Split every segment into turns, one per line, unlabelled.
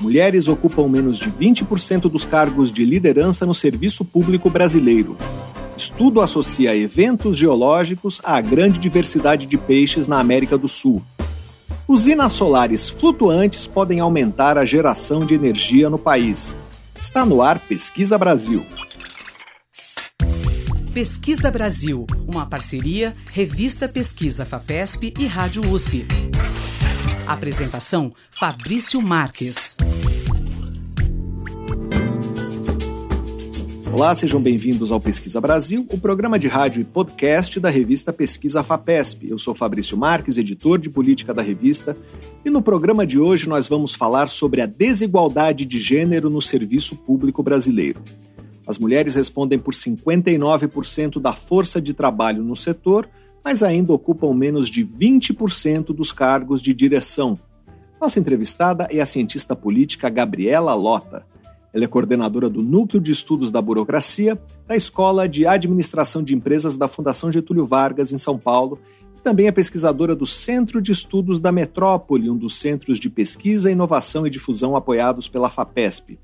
Mulheres ocupam menos de 20% dos cargos de liderança no serviço público brasileiro. Estudo associa eventos geológicos à grande diversidade de peixes na América do Sul. Usinas solares flutuantes podem aumentar a geração de energia no país. Está no ar Pesquisa Brasil.
Pesquisa Brasil, uma parceria Revista Pesquisa FAPESP e Rádio USP. Apresentação Fabrício Marques.
Olá, sejam bem-vindos ao Pesquisa Brasil, o programa de rádio e podcast da revista Pesquisa FAPESP. Eu sou Fabrício Marques, editor de política da revista, e no programa de hoje nós vamos falar sobre a desigualdade de gênero no serviço público brasileiro. As mulheres respondem por 59% da força de trabalho no setor, mas ainda ocupam menos de 20% dos cargos de direção. Nossa entrevistada é a cientista política Gabriela Lota. Ela é coordenadora do Núcleo de Estudos da Burocracia da Escola de Administração de Empresas da Fundação Getúlio Vargas, em São Paulo, e também é pesquisadora do Centro de Estudos da Metrópole, um dos centros de pesquisa, inovação e difusão apoiados pela FAPESP.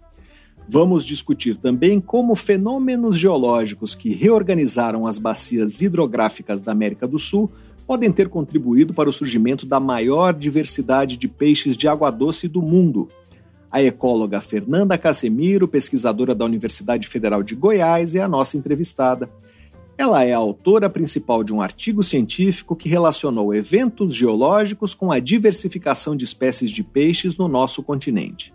Vamos discutir também como fenômenos geológicos que reorganizaram as bacias hidrográficas da América do Sul podem ter contribuído para o surgimento da maior diversidade de peixes de água doce do mundo. A ecóloga Fernanda Casemiro, pesquisadora da Universidade Federal de Goiás, é a nossa entrevistada. Ela é a autora principal de um artigo científico que relacionou eventos geológicos com a diversificação de espécies de peixes no nosso continente.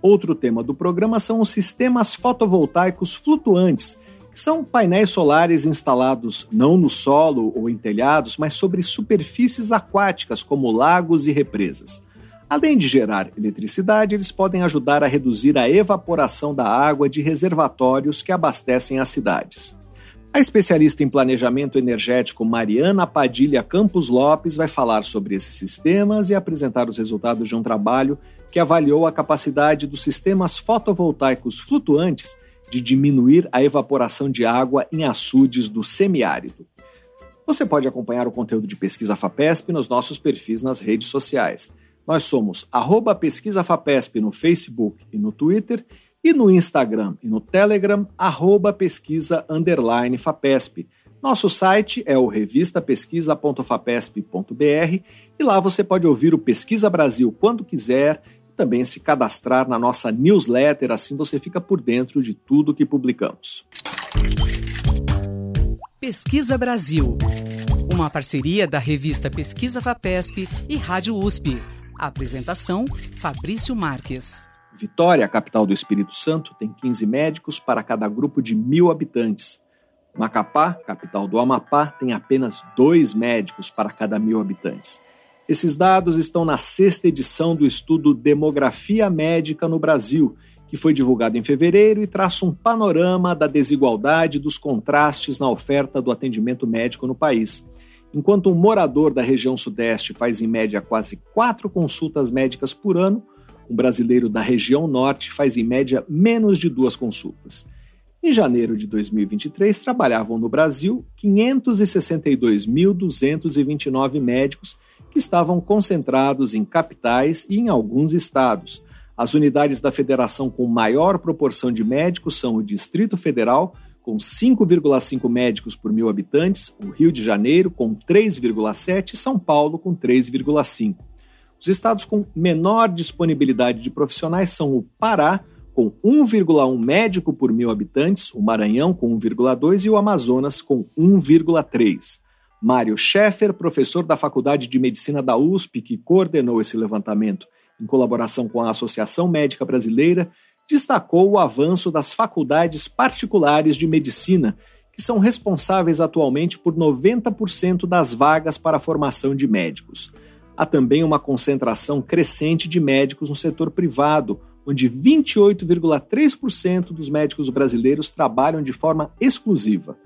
Outro tema do programa são os sistemas fotovoltaicos flutuantes, que são painéis solares instalados não no solo ou em telhados, mas sobre superfícies aquáticas, como lagos e represas. Além de gerar eletricidade, eles podem ajudar a reduzir a evaporação da água de reservatórios que abastecem as cidades. A especialista em planejamento energético Mariana Padilha Campos Lopes vai falar sobre esses sistemas e apresentar os resultados de um trabalho que avaliou a capacidade dos sistemas fotovoltaicos flutuantes de diminuir a evaporação de água em açudes do semiárido. Você pode acompanhar o conteúdo de Pesquisa FAPESP nos nossos perfis nas redes sociais. Nós somos arroba Pesquisa FAPESP no Facebook e no Twitter e no Instagram e no Telegram, arroba pesquisa underline FAPESP. Nosso site é o revistapesquisa.fapesp.br e lá você pode ouvir o Pesquisa Brasil quando quiser também se cadastrar na nossa newsletter, assim você fica por dentro de tudo que publicamos.
Pesquisa Brasil, uma parceria da revista Pesquisa Vapesp e Rádio USP. A apresentação: Fabrício Marques.
Vitória, capital do Espírito Santo, tem 15 médicos para cada grupo de mil habitantes. Macapá, capital do Amapá, tem apenas dois médicos para cada mil habitantes. Esses dados estão na sexta edição do estudo Demografia Médica no Brasil, que foi divulgado em fevereiro e traça um panorama da desigualdade e dos contrastes na oferta do atendimento médico no país. Enquanto um morador da região Sudeste faz em média quase quatro consultas médicas por ano, um brasileiro da região Norte faz em média menos de duas consultas. Em janeiro de 2023, trabalhavam no Brasil 562.229 médicos que estavam concentrados em capitais e em alguns estados. As unidades da federação com maior proporção de médicos são o Distrito Federal, com 5,5 médicos por mil habitantes, o Rio de Janeiro, com 3,7 e São Paulo, com 3,5. Os estados com menor disponibilidade de profissionais são o Pará, com 1,1 médico por mil habitantes, o Maranhão, com 1,2 e o Amazonas, com 1,3. Mário Scheffer, professor da Faculdade de Medicina da USP, que coordenou esse levantamento em colaboração com a Associação Médica Brasileira, destacou o avanço das faculdades particulares de medicina, que são responsáveis atualmente por 90% das vagas para a formação de médicos. Há também uma concentração crescente de médicos no setor privado, onde 28,3% dos médicos brasileiros trabalham de forma exclusiva.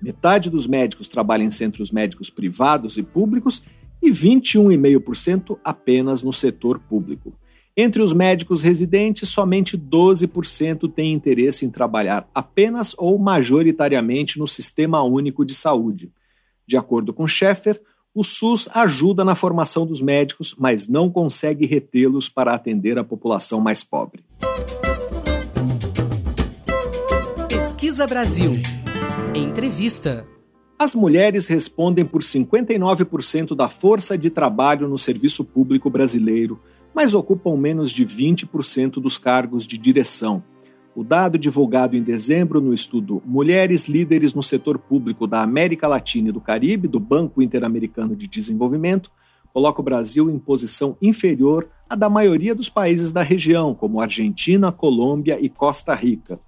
Metade dos médicos trabalha em centros médicos privados e públicos e 21,5% apenas no setor público. Entre os médicos residentes, somente 12% têm interesse em trabalhar apenas ou majoritariamente no Sistema Único de Saúde. De acordo com Schaeffer, O SUS ajuda na formação dos médicos, mas não consegue retê-los para atender a população mais pobre.
Pesquisa Brasil. Entrevista.
As mulheres respondem por 59% da força de trabalho no serviço público brasileiro, mas ocupam menos de 20% dos cargos de direção. O dado divulgado em dezembro no estudo Mulheres Líderes no Setor Público da América Latina e do Caribe, do Banco Interamericano de Desenvolvimento, coloca o Brasil em posição inferior à da maioria dos países da região, como Argentina, Colômbia e Costa Rica.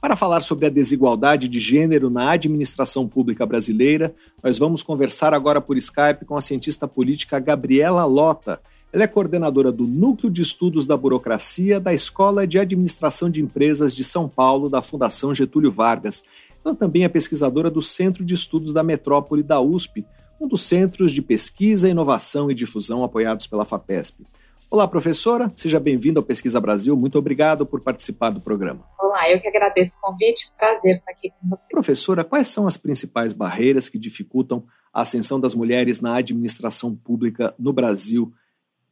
Para falar sobre a desigualdade de gênero na administração pública brasileira, nós vamos conversar agora por Skype com a cientista política Gabriela Lota. Ela é coordenadora do Núcleo de Estudos da Burocracia da Escola de Administração de Empresas de São Paulo, da Fundação Getúlio Vargas. Ela também é pesquisadora do Centro de Estudos da Metrópole da USP, um dos centros de pesquisa, inovação e difusão apoiados pela FAPESP. Olá, professora, seja bem-vinda ao Pesquisa Brasil. Muito obrigado por participar do programa.
Olá, eu que agradeço o convite. Prazer estar aqui com você.
Professora, quais são as principais barreiras que dificultam a ascensão das mulheres na administração pública no Brasil?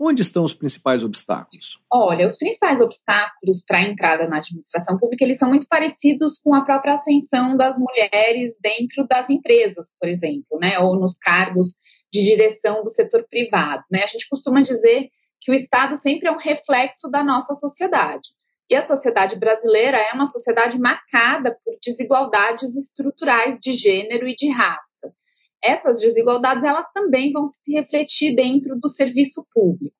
Onde estão os principais obstáculos?
Olha, os principais obstáculos para a entrada na administração pública, eles são muito parecidos com a própria ascensão das mulheres dentro das empresas, por exemplo, né, ou nos cargos de direção do setor privado, né? A gente costuma dizer que o Estado sempre é um reflexo da nossa sociedade. E a sociedade brasileira é uma sociedade marcada por desigualdades estruturais de gênero e de raça. Essas desigualdades elas também vão se refletir dentro do serviço público.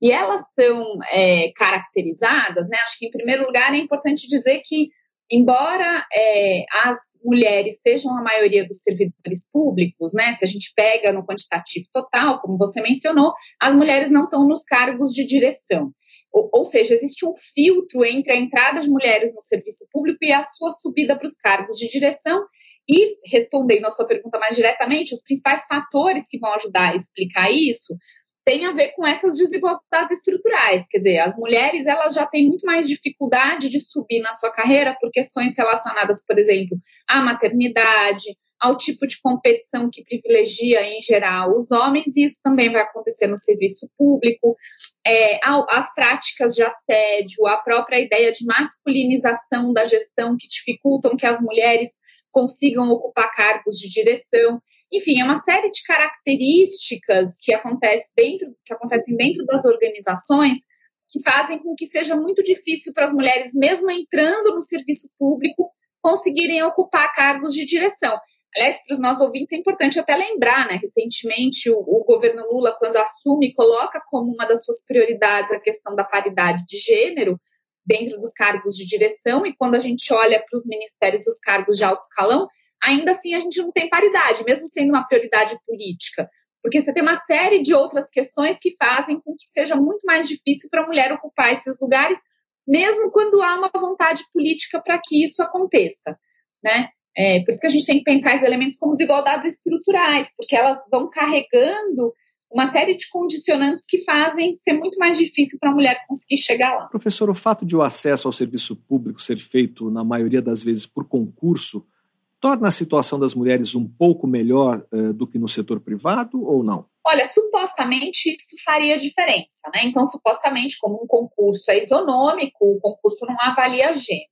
E elas são é, caracterizadas, né? Acho que em primeiro lugar é importante dizer que, embora é, as mulheres sejam a maioria dos servidores públicos, né? Se a gente pega no quantitativo total, como você mencionou, as mulheres não estão nos cargos de direção. Ou, ou, seja, existe um filtro entre a entrada de mulheres no serviço público e a sua subida para os cargos de direção. E, respondendo a sua pergunta mais diretamente, os principais fatores que vão ajudar a explicar isso tem a ver com essas desigualdades estruturais. Quer dizer, as mulheres elas já têm muito mais dificuldade de subir na sua carreira por questões relacionadas, por exemplo, à maternidade, ao tipo de competição que privilegia, em geral, os homens, e isso também vai acontecer no serviço público, é, as práticas de assédio, a própria ideia de masculinização da gestão que dificultam que as mulheres consigam ocupar cargos de direção. Enfim, é uma série de características que, acontece dentro, que acontecem dentro das organizações que fazem com que seja muito difícil para as mulheres, mesmo entrando no serviço público, conseguirem ocupar cargos de direção. Aliás, para os nossos ouvintes é importante até lembrar, né? Recentemente, o, o, governo Lula, quando assume, coloca como uma das suas prioridades a questão da paridade de gênero dentro dos cargos de direção, e quando a gente olha para os ministérios, os cargos de alto escalão, ainda assim a gente não tem paridade, mesmo sendo uma prioridade política. Porque você tem uma série de outras questões que fazem com que seja muito mais difícil para a mulher ocupar esses lugares, mesmo quando há uma vontade política para que isso aconteça. Né? É, por isso que a gente tem que pensar esses elementos como desigualdades estruturais, porque elas vão carregando uma série de condicionantes que fazem ser muito mais difícil para a mulher conseguir chegar lá.
Professor, o fato de o acesso ao serviço público ser feito, na maioria das vezes, por concurso, torna a situação das mulheres um pouco melhor uh, do que no setor privado ou não?
Olha, supostamente isso faria diferença, né? Então, supostamente, como um concurso é isonômico, o concurso não avalia gênero.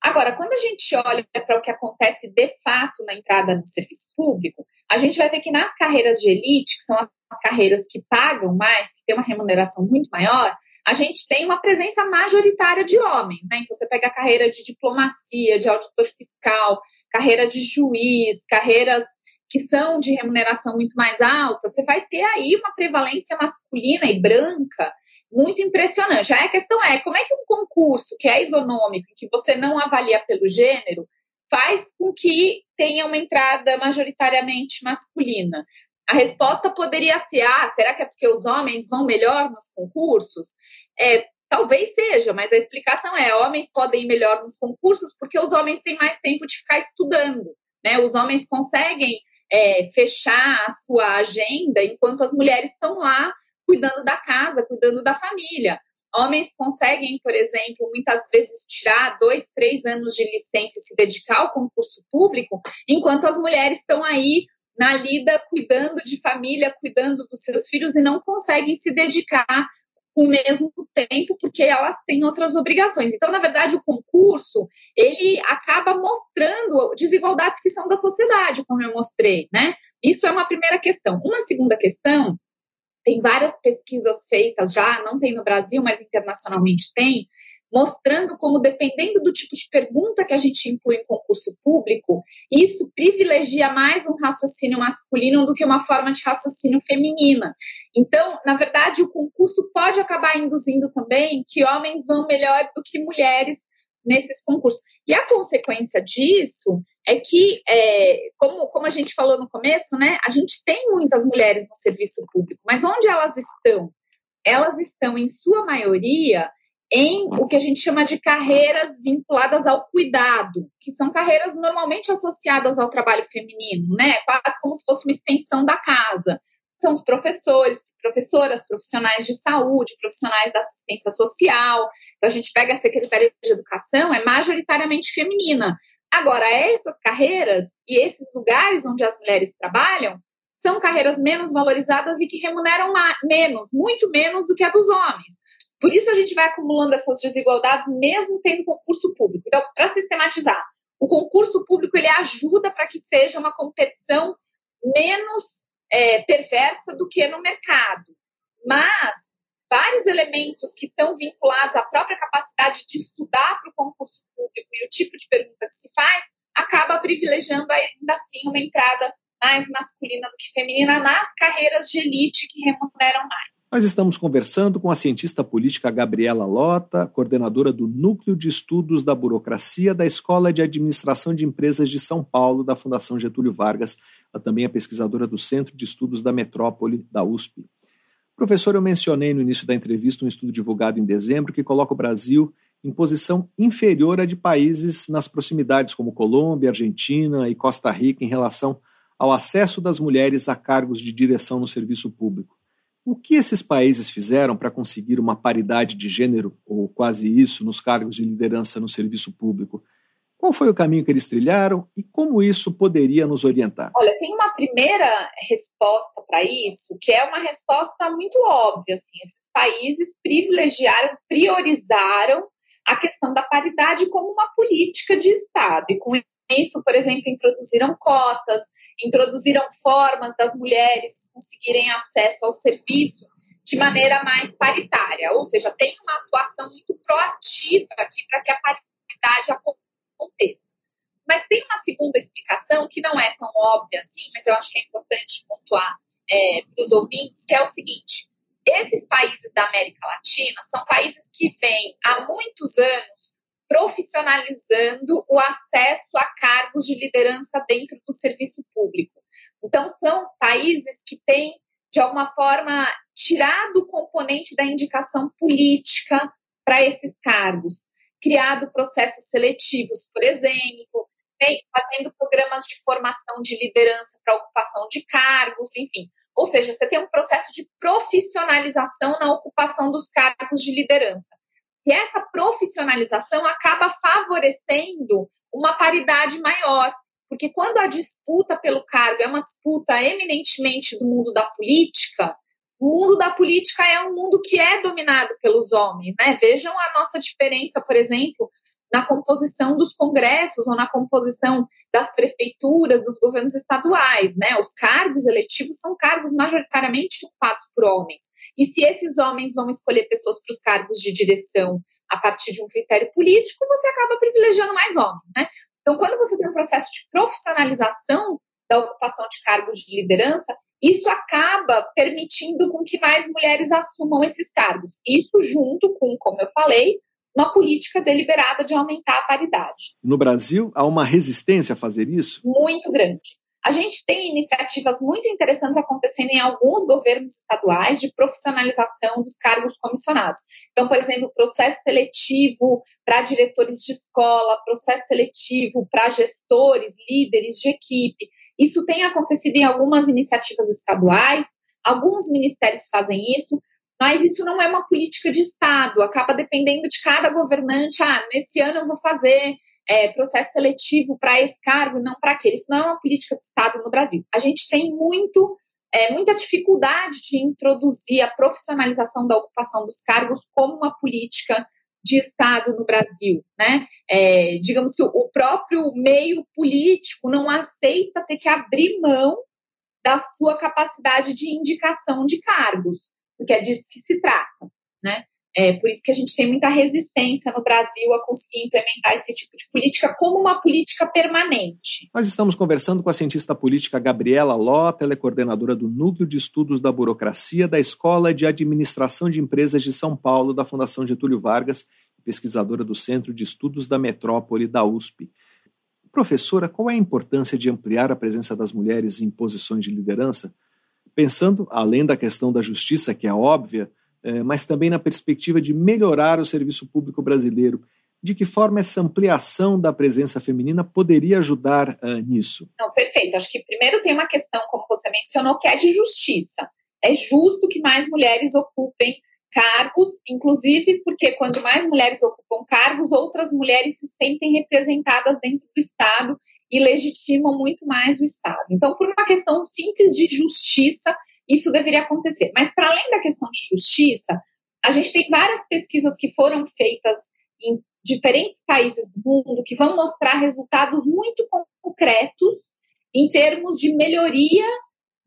Agora, quando a gente olha para o que acontece de fato na entrada no serviço público, a gente vai ver que nas carreiras de elite, que são as carreiras que pagam mais, que têm uma remuneração muito maior, a gente tem uma presença majoritária de homens, né? Então, você pega a carreira de diplomacia, de auditor fiscal, carreira de juiz, carreiras que são de remuneração muito mais alta, você vai ter aí uma prevalência masculina e branca muito impressionante. Aí a questão é, como é que um concurso que é isonômico, que você não avalia pelo gênero, faz com que tenha uma entrada majoritariamente masculina? A resposta poderia ser, ah, será que é porque os homens vão melhor nos concursos? É, Talvez seja, mas a explicação é: homens podem ir melhor nos concursos porque os homens têm mais tempo de ficar estudando. Né? Os homens conseguem é, fechar a sua agenda enquanto as mulheres estão lá cuidando da casa, cuidando da família. Homens conseguem, por exemplo, muitas vezes tirar dois, três anos de licença e se dedicar ao concurso público, enquanto as mulheres estão aí na lida cuidando de família, cuidando dos seus filhos e não conseguem se dedicar com o mesmo tempo, porque elas têm outras obrigações. Então, na verdade, o concurso, ele acaba mostrando desigualdades que são da sociedade, como eu mostrei, né? Isso é uma primeira questão. Uma segunda questão, tem várias pesquisas feitas já, não tem no Brasil, mas internacionalmente tem, mostrando como, dependendo do tipo de pergunta que a gente inclui em concurso público, isso privilegia mais um raciocínio masculino do que uma forma de raciocínio feminina. Então, na verdade, o concurso pode acabar induzindo também que homens vão melhor do que mulheres nesses concursos. E a consequência disso é que, é, como, como a gente falou no começo, né, a gente tem muitas mulheres no serviço público, mas onde elas estão? Elas estão, em sua maioria, em o que a gente chama de carreiras vinculadas ao cuidado, que são carreiras normalmente associadas ao trabalho feminino, né? Quase como se fosse uma extensão da casa. São os professores, professoras, profissionais de saúde, profissionais da assistência social. Então, a gente pega a Secretaria de Educação, é majoritariamente feminina. Agora, essas carreiras e esses lugares onde as mulheres trabalham são carreiras menos valorizadas e que remuneram menos, muito menos do que a dos homens. Por isso a gente vai acumulando essas desigualdades, mesmo tendo concurso público. Então, para sistematizar, o concurso público ele ajuda para que seja uma competição menos é, perversa do que no mercado. Mas vários elementos que estão vinculados à própria capacidade de estudar para o concurso público e o tipo de pergunta que se faz, acaba privilegiando ainda assim uma entrada mais masculina do que feminina nas carreiras de elite que remuneram mais.
Nós estamos conversando com a cientista política Gabriela Lota, coordenadora do Núcleo de Estudos da Burocracia da Escola de Administração de Empresas de São Paulo, da Fundação Getúlio Vargas. Ela também é pesquisadora do Centro de Estudos da Metrópole, da USP. Professor, eu mencionei no início da entrevista um estudo divulgado em dezembro que coloca o Brasil em posição inferior à de países nas proximidades, como Colômbia, Argentina e Costa Rica, em relação ao acesso das mulheres a cargos de direção no serviço público. O que esses países fizeram para conseguir uma paridade de gênero, ou quase isso, nos cargos de liderança no serviço público? Qual foi o caminho que eles trilharam e como isso poderia nos orientar?
Olha, tem uma primeira resposta para isso, que é uma resposta muito óbvia. Assim, esses países privilegiaram, priorizaram a questão da paridade como uma política de Estado. E com isso, por exemplo, introduziram cotas, introduziram formas das mulheres conseguirem acesso ao serviço de maneira mais paritária, ou seja, tem uma atuação muito proativa aqui para que a paridade aconteça. Mas tem uma segunda explicação que não é tão óbvia assim, mas eu acho que é importante pontuar é, para os ouvintes, que é o seguinte: esses países da América Latina são países que vêm há muitos anos profissionalizando o acesso a cargos de liderança dentro do serviço público. Então, são países que têm, de alguma forma, tirado o componente da indicação política para esses cargos, criado processos seletivos, por exemplo, fazendo programas de formação de liderança para ocupação de cargos, enfim. Ou seja, você tem um processo de profissionalização na ocupação dos cargos de liderança. E essa profissionalização acaba favorecendo uma paridade maior, porque quando a disputa pelo cargo é uma disputa eminentemente do mundo da política, o mundo da política é um mundo que é dominado pelos homens, né? Vejam a nossa diferença, por exemplo, na composição dos congressos ou na composição das prefeituras, dos governos estaduais, né? Os cargos eletivos são cargos majoritariamente ocupados por homens. E se esses homens vão escolher pessoas para os cargos de direção a partir de um critério político, você acaba privilegiando mais homens, né? Então, quando você tem um processo de profissionalização da ocupação de cargos de liderança, isso acaba permitindo com que mais mulheres assumam esses cargos. Isso junto com, como eu falei, uma política deliberada de aumentar a paridade.
No Brasil, há uma resistência a fazer isso?
Muito grande. A gente tem iniciativas muito interessantes acontecendo em alguns governos estaduais de profissionalização dos cargos comissionados. Então, por exemplo, processo seletivo para diretores de escola, processo seletivo para gestores, líderes de equipe. Isso tem acontecido em algumas iniciativas estaduais, alguns ministérios fazem isso, mas isso não é uma política de Estado, acaba dependendo de cada governante. Ah, nesse ano eu vou fazer é, processo seletivo para esse cargo não para aquele. Isso não é uma política de Estado no Brasil. A gente tem muito, é, muita dificuldade de introduzir a profissionalização da ocupação dos cargos como uma política de Estado no Brasil, né? É, digamos que o próprio meio político não aceita ter que abrir mão da sua capacidade de indicação de cargos, porque é disso que se trata, né? É por isso que a gente tem muita resistência no Brasil a conseguir implementar esse tipo de política como uma política permanente.
Nós estamos conversando com a cientista política Gabriela Lota, ela é coordenadora do Núcleo de Estudos da Burocracia da Escola de Administração de Empresas de São Paulo, da Fundação Getúlio Vargas, pesquisadora do Centro de Estudos da Metrópole da USP. Professora, qual é a importância de ampliar a presença das mulheres em posições de liderança? Pensando, além da questão da justiça, que é óbvia, é, mas também na perspectiva de melhorar o serviço público brasileiro. De que forma essa ampliação da presença feminina poderia ajudar uh, nisso?
Não, perfeito. Acho que primeiro tem uma questão, como você mencionou, que é de justiça. É justo que mais mulheres ocupem cargos, inclusive porque quando mais mulheres ocupam cargos, outras mulheres se sentem representadas dentro do Estado e legitimam muito mais o Estado. Então, por uma questão simples de justiça, isso deveria acontecer. Mas, para além da questão de justiça, a gente tem várias pesquisas que foram feitas em diferentes países do mundo que vão mostrar resultados muito concretos em termos de melhoria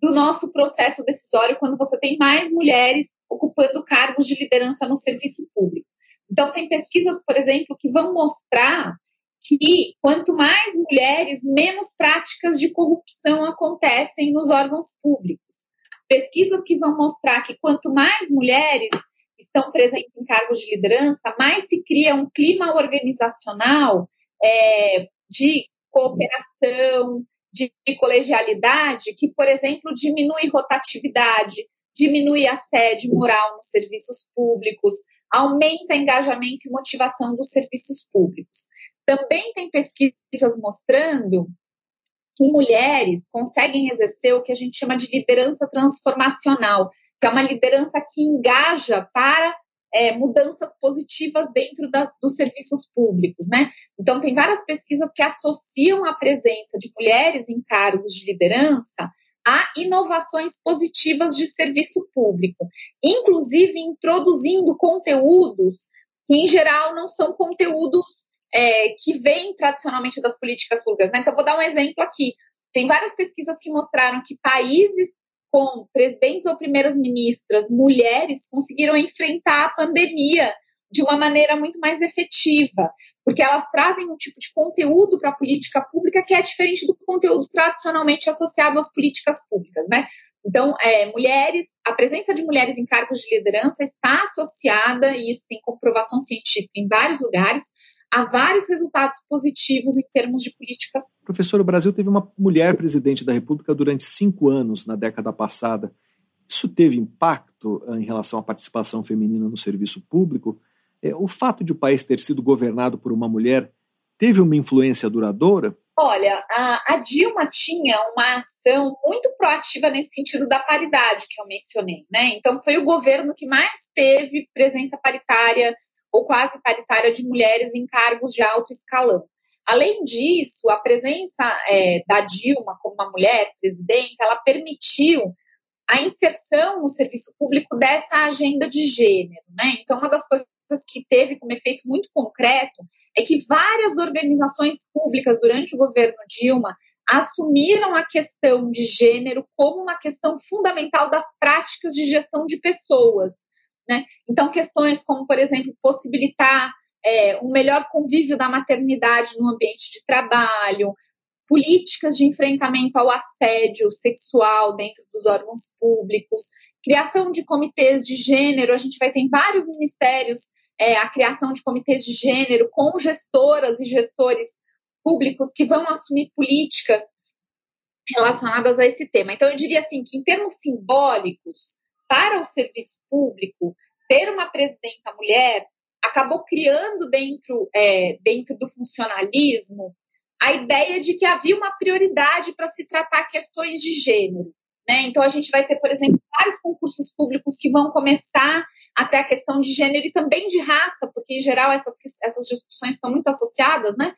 do nosso processo decisório quando você tem mais mulheres ocupando cargos de liderança no serviço público. Então, tem pesquisas, por exemplo, que vão mostrar que quanto mais mulheres, menos práticas de corrupção acontecem nos órgãos públicos pesquisas que vão mostrar que quanto mais mulheres estão presentes em cargos de liderança, mais se cria um clima organizacional é, de cooperação, de, de colegialidade, que, por exemplo, diminui rotatividade, diminui assédio moral nos serviços públicos, aumenta engajamento e motivação dos serviços públicos. Também tem pesquisas mostrando que mulheres conseguem exercer o que a gente chama de liderança transformacional, que é uma liderança que engaja para é, mudanças positivas dentro da, dos serviços públicos, né? Então, tem várias pesquisas que associam a presença de mulheres em cargos de liderança a inovações positivas de serviço público, inclusive introduzindo conteúdos que, em geral, não são conteúdos é, que vêm tradicionalmente das políticas públicas. Né? Então, vou dar um exemplo aqui. Tem várias pesquisas que mostraram que países com presidentes ou primeiras ministras mulheres conseguiram enfrentar a pandemia de uma maneira muito mais efetiva, porque elas trazem um tipo de conteúdo para a política pública que é diferente do conteúdo tradicionalmente associado às políticas públicas, né? Então, é, mulheres, a presença de mulheres em cargos de liderança está associada, e isso tem comprovação científica em vários lugares, há vários resultados positivos em termos de políticas.
Professor, o Brasil teve uma mulher presidente da República durante cinco anos na década passada. Isso teve impacto eh, em relação à participação feminina no serviço público? É, o fato de o país ter sido governado por uma mulher teve uma influência duradoura?
Olha, a, a, Dilma tinha uma ação muito proativa nesse sentido da paridade que eu mencionei, né? Então foi o governo que mais teve presença paritária ou quase paritária de mulheres em cargos de alto escalão. Além disso, a presença é, da Dilma como uma mulher presidente, ela permitiu a inserção no serviço público dessa agenda de gênero, né? Então, uma das coisas que teve como efeito muito concreto é que várias organizações públicas durante o governo Dilma assumiram a questão de gênero como uma questão fundamental das práticas de gestão de pessoas. Né? Então, questões como, por exemplo, possibilitar é, um melhor convívio da maternidade no ambiente de trabalho, políticas de enfrentamento ao assédio sexual dentro dos órgãos públicos, criação de comitês de gênero. A gente vai ter em vários ministérios é, a criação de comitês de gênero com gestoras e gestores públicos que vão assumir políticas relacionadas a esse tema. Então, eu diria assim que, em termos simbólicos, para o serviço público, ter uma presidenta mulher acabou criando dentro, é, dentro do funcionalismo a ideia de que havia uma prioridade para se tratar questões de gênero. Né? Então, a gente vai ter, por exemplo, vários concursos públicos que vão começar até a questão de gênero e também de raça, porque, em geral, essas, essas discussões estão muito associadas, né?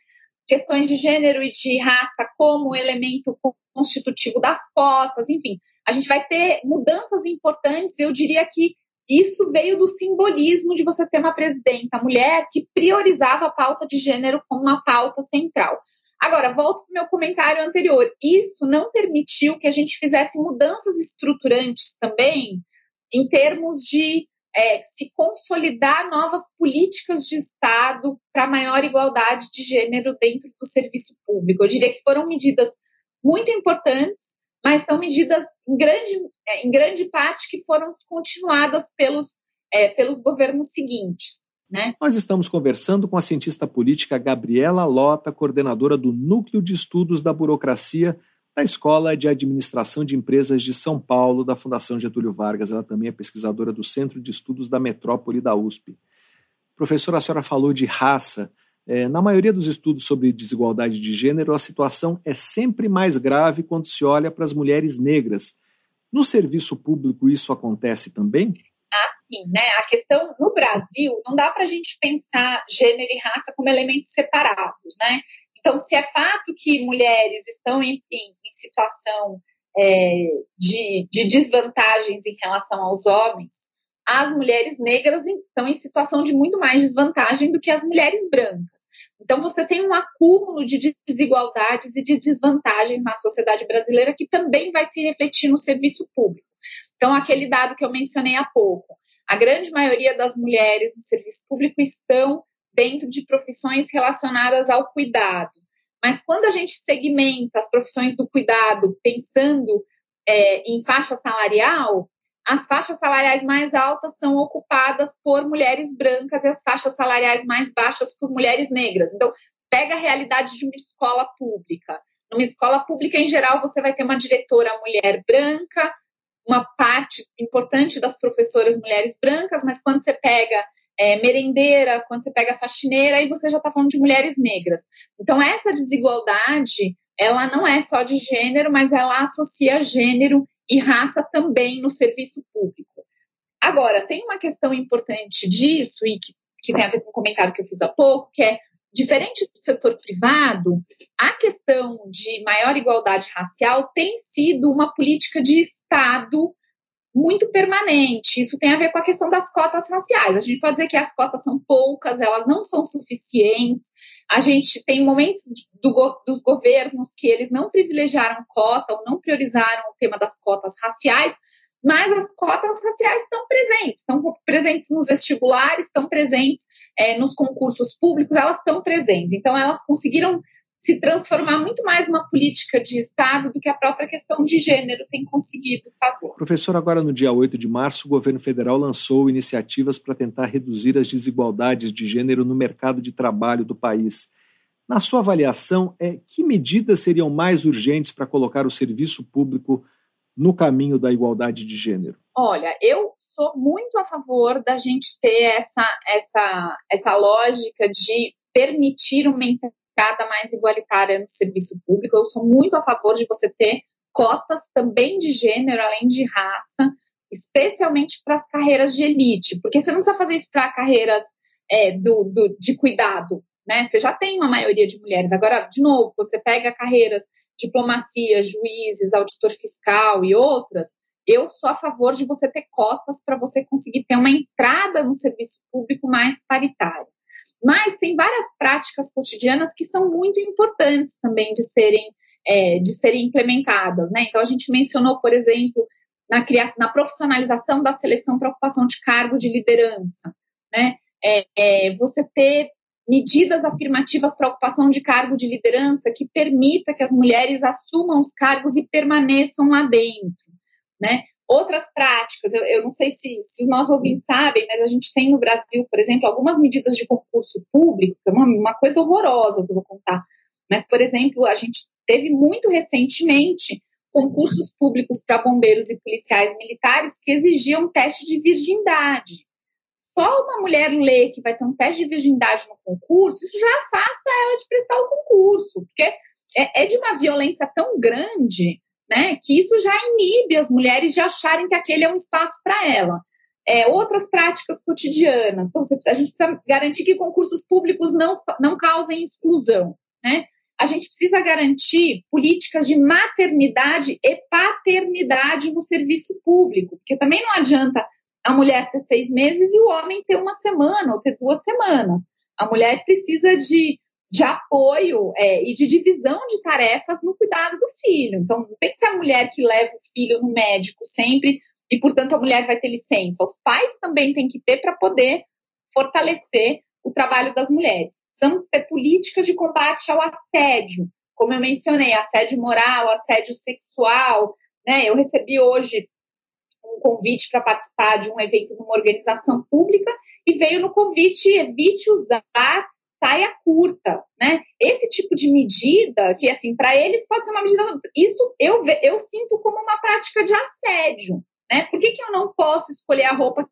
questões de gênero e de raça como elemento constitutivo das cotas, enfim, a gente vai ter mudanças importantes. Eu diria que isso veio do simbolismo de você ter uma presidenta mulher que priorizava a pauta de gênero como uma pauta central. Agora, volto para o meu comentário anterior. Isso não permitiu que a gente fizesse mudanças estruturantes também, em termos de é, se consolidar novas políticas de Estado para maior igualdade de gênero dentro do serviço público. Eu diria que foram medidas muito importantes, mas são medidas em grande, é, em grande parte que foram continuadas pelos, é, pelos governos seguintes. Né?
Nós estamos conversando com a cientista política Gabriela Lota, coordenadora do Núcleo de Estudos da Burocracia da Escola de Administração de Empresas de São Paulo, da Fundação Getúlio Vargas. Ela também é pesquisadora do Centro de Estudos da Metrópole da USP. Professora, a senhora falou de raça. É, na maioria dos estudos sobre desigualdade de gênero, a situação é sempre mais grave quando se olha para as mulheres negras. No serviço público, isso acontece também?
Assim, né? A questão no Brasil, não dá para a gente pensar gênero e raça como elementos separados, né? Então, se é fato que mulheres estão em, em, em situação é, de, de desvantagens em relação aos homens, as mulheres negras estão em situação de muito mais desvantagem do que as mulheres brancas. Então, você tem um acúmulo de desigualdades e de desvantagens na sociedade brasileira que também vai se refletir no serviço público. Então, aquele dado que eu mencionei há pouco, a grande maioria das mulheres no serviço público estão dentro de profissões relacionadas ao cuidado. Mas quando a gente segmenta as profissões do cuidado pensando é, em faixa salarial, as faixas salariais mais altas são ocupadas por mulheres brancas e as faixas salariais mais baixas por mulheres negras. Então, pega a realidade de uma escola pública. Numa escola pública, em geral, você vai ter uma diretora mulher branca, uma parte importante das professoras mulheres brancas, mas quando você pega é, merendeira, quando você pega faxineira, aí você já está falando de mulheres negras. Então, essa desigualdade, ela não é só de gênero, mas ela associa gênero e raça também no serviço público. Agora, tem uma questão importante disso, e que, que tem a ver com o comentário que eu fiz há pouco, que é diferente do setor privado, a questão de maior igualdade racial tem sido uma política de Estado muito permanente. Isso tem a ver com a questão das cotas raciais. A gente pode dizer que as cotas são poucas, elas não são suficientes. A gente tem momentos do, dos governos que eles não privilegiaram cota ou não priorizaram o tema das cotas raciais, mas as cotas raciais estão presentes, estão presentes nos vestibulares, estão presentes é, nos concursos públicos, elas estão presentes. Então, elas conseguiram se transformar muito mais uma política de Estado do que a própria questão de gênero tem conseguido fazer.
Professor, agora no dia 8 de março, o governo federal lançou iniciativas para tentar reduzir as desigualdades de gênero no mercado de trabalho do país. Na sua avaliação, é, que medidas seriam mais urgentes para colocar o serviço público no caminho da igualdade de gênero?
Olha, eu sou muito a favor da gente ter essa, essa, essa lógica de permitir uma cada mais igualitária no serviço público. Eu sou muito a favor de você ter cotas também de gênero, além de raça, especialmente para as carreiras de elite, porque você não precisa fazer isso para carreiras é, do, do, de cuidado, né? Você já tem uma maioria de mulheres. Agora, de novo, quando você pega carreiras diplomacia, juízes, auditor fiscal e outras, eu sou a favor de você ter cotas para você conseguir ter uma entrada no serviço público mais paritária. Mas tem várias práticas cotidianas que são muito importantes também de serem, é, de serem implementadas. Né? Então, a gente mencionou, por exemplo, na, criação, na profissionalização da seleção para ocupação de cargo de liderança. Né? É, é, você ter medidas afirmativas para ocupação de cargo de liderança que permita que as mulheres assumam os cargos e permaneçam lá dentro. Né? Outras práticas, eu, eu não sei se, se, os nossos ouvintes sabem, mas a gente tem no Brasil, por exemplo, algumas medidas de concurso público, que é uma, uma coisa horrorosa que eu vou contar. Mas, por exemplo, a gente teve muito recentemente concursos públicos para bombeiros e policiais militares que exigiam teste de virgindade. Só uma mulher ler que vai ter um teste de virgindade no concurso, isso já afasta ela de prestar o concurso, porque é, é de uma violência tão grande né? Que isso já inibe as mulheres de acharem que aquele é um espaço para ela. É, outras práticas cotidianas. Então, a gente precisa garantir que concursos públicos não, não causem exclusão. né? A gente precisa garantir políticas de maternidade e paternidade no serviço público, porque também não adianta a mulher ter seis meses e o homem ter uma semana ou ter duas semanas. A mulher precisa de, de apoio é, e de divisão de tarefas no cuidado do filho. Então, não tem que ser a mulher que leva o filho no médico sempre e, portanto, a mulher vai ter licença. Os pais também têm que ter para poder fortalecer o trabalho das mulheres. Precisamos ter políticas de combate ao assédio, como eu mencionei, assédio moral, assédio sexual. Né? Eu recebi hoje um convite para participar de um evento numa organização pública e veio no convite evite usar saia curta, né? Esse tipo de medida, que assim, para eles pode ser uma medida, isso eu, eu sinto como uma prática de assédio, né? Por que, que eu não posso escolher a roupa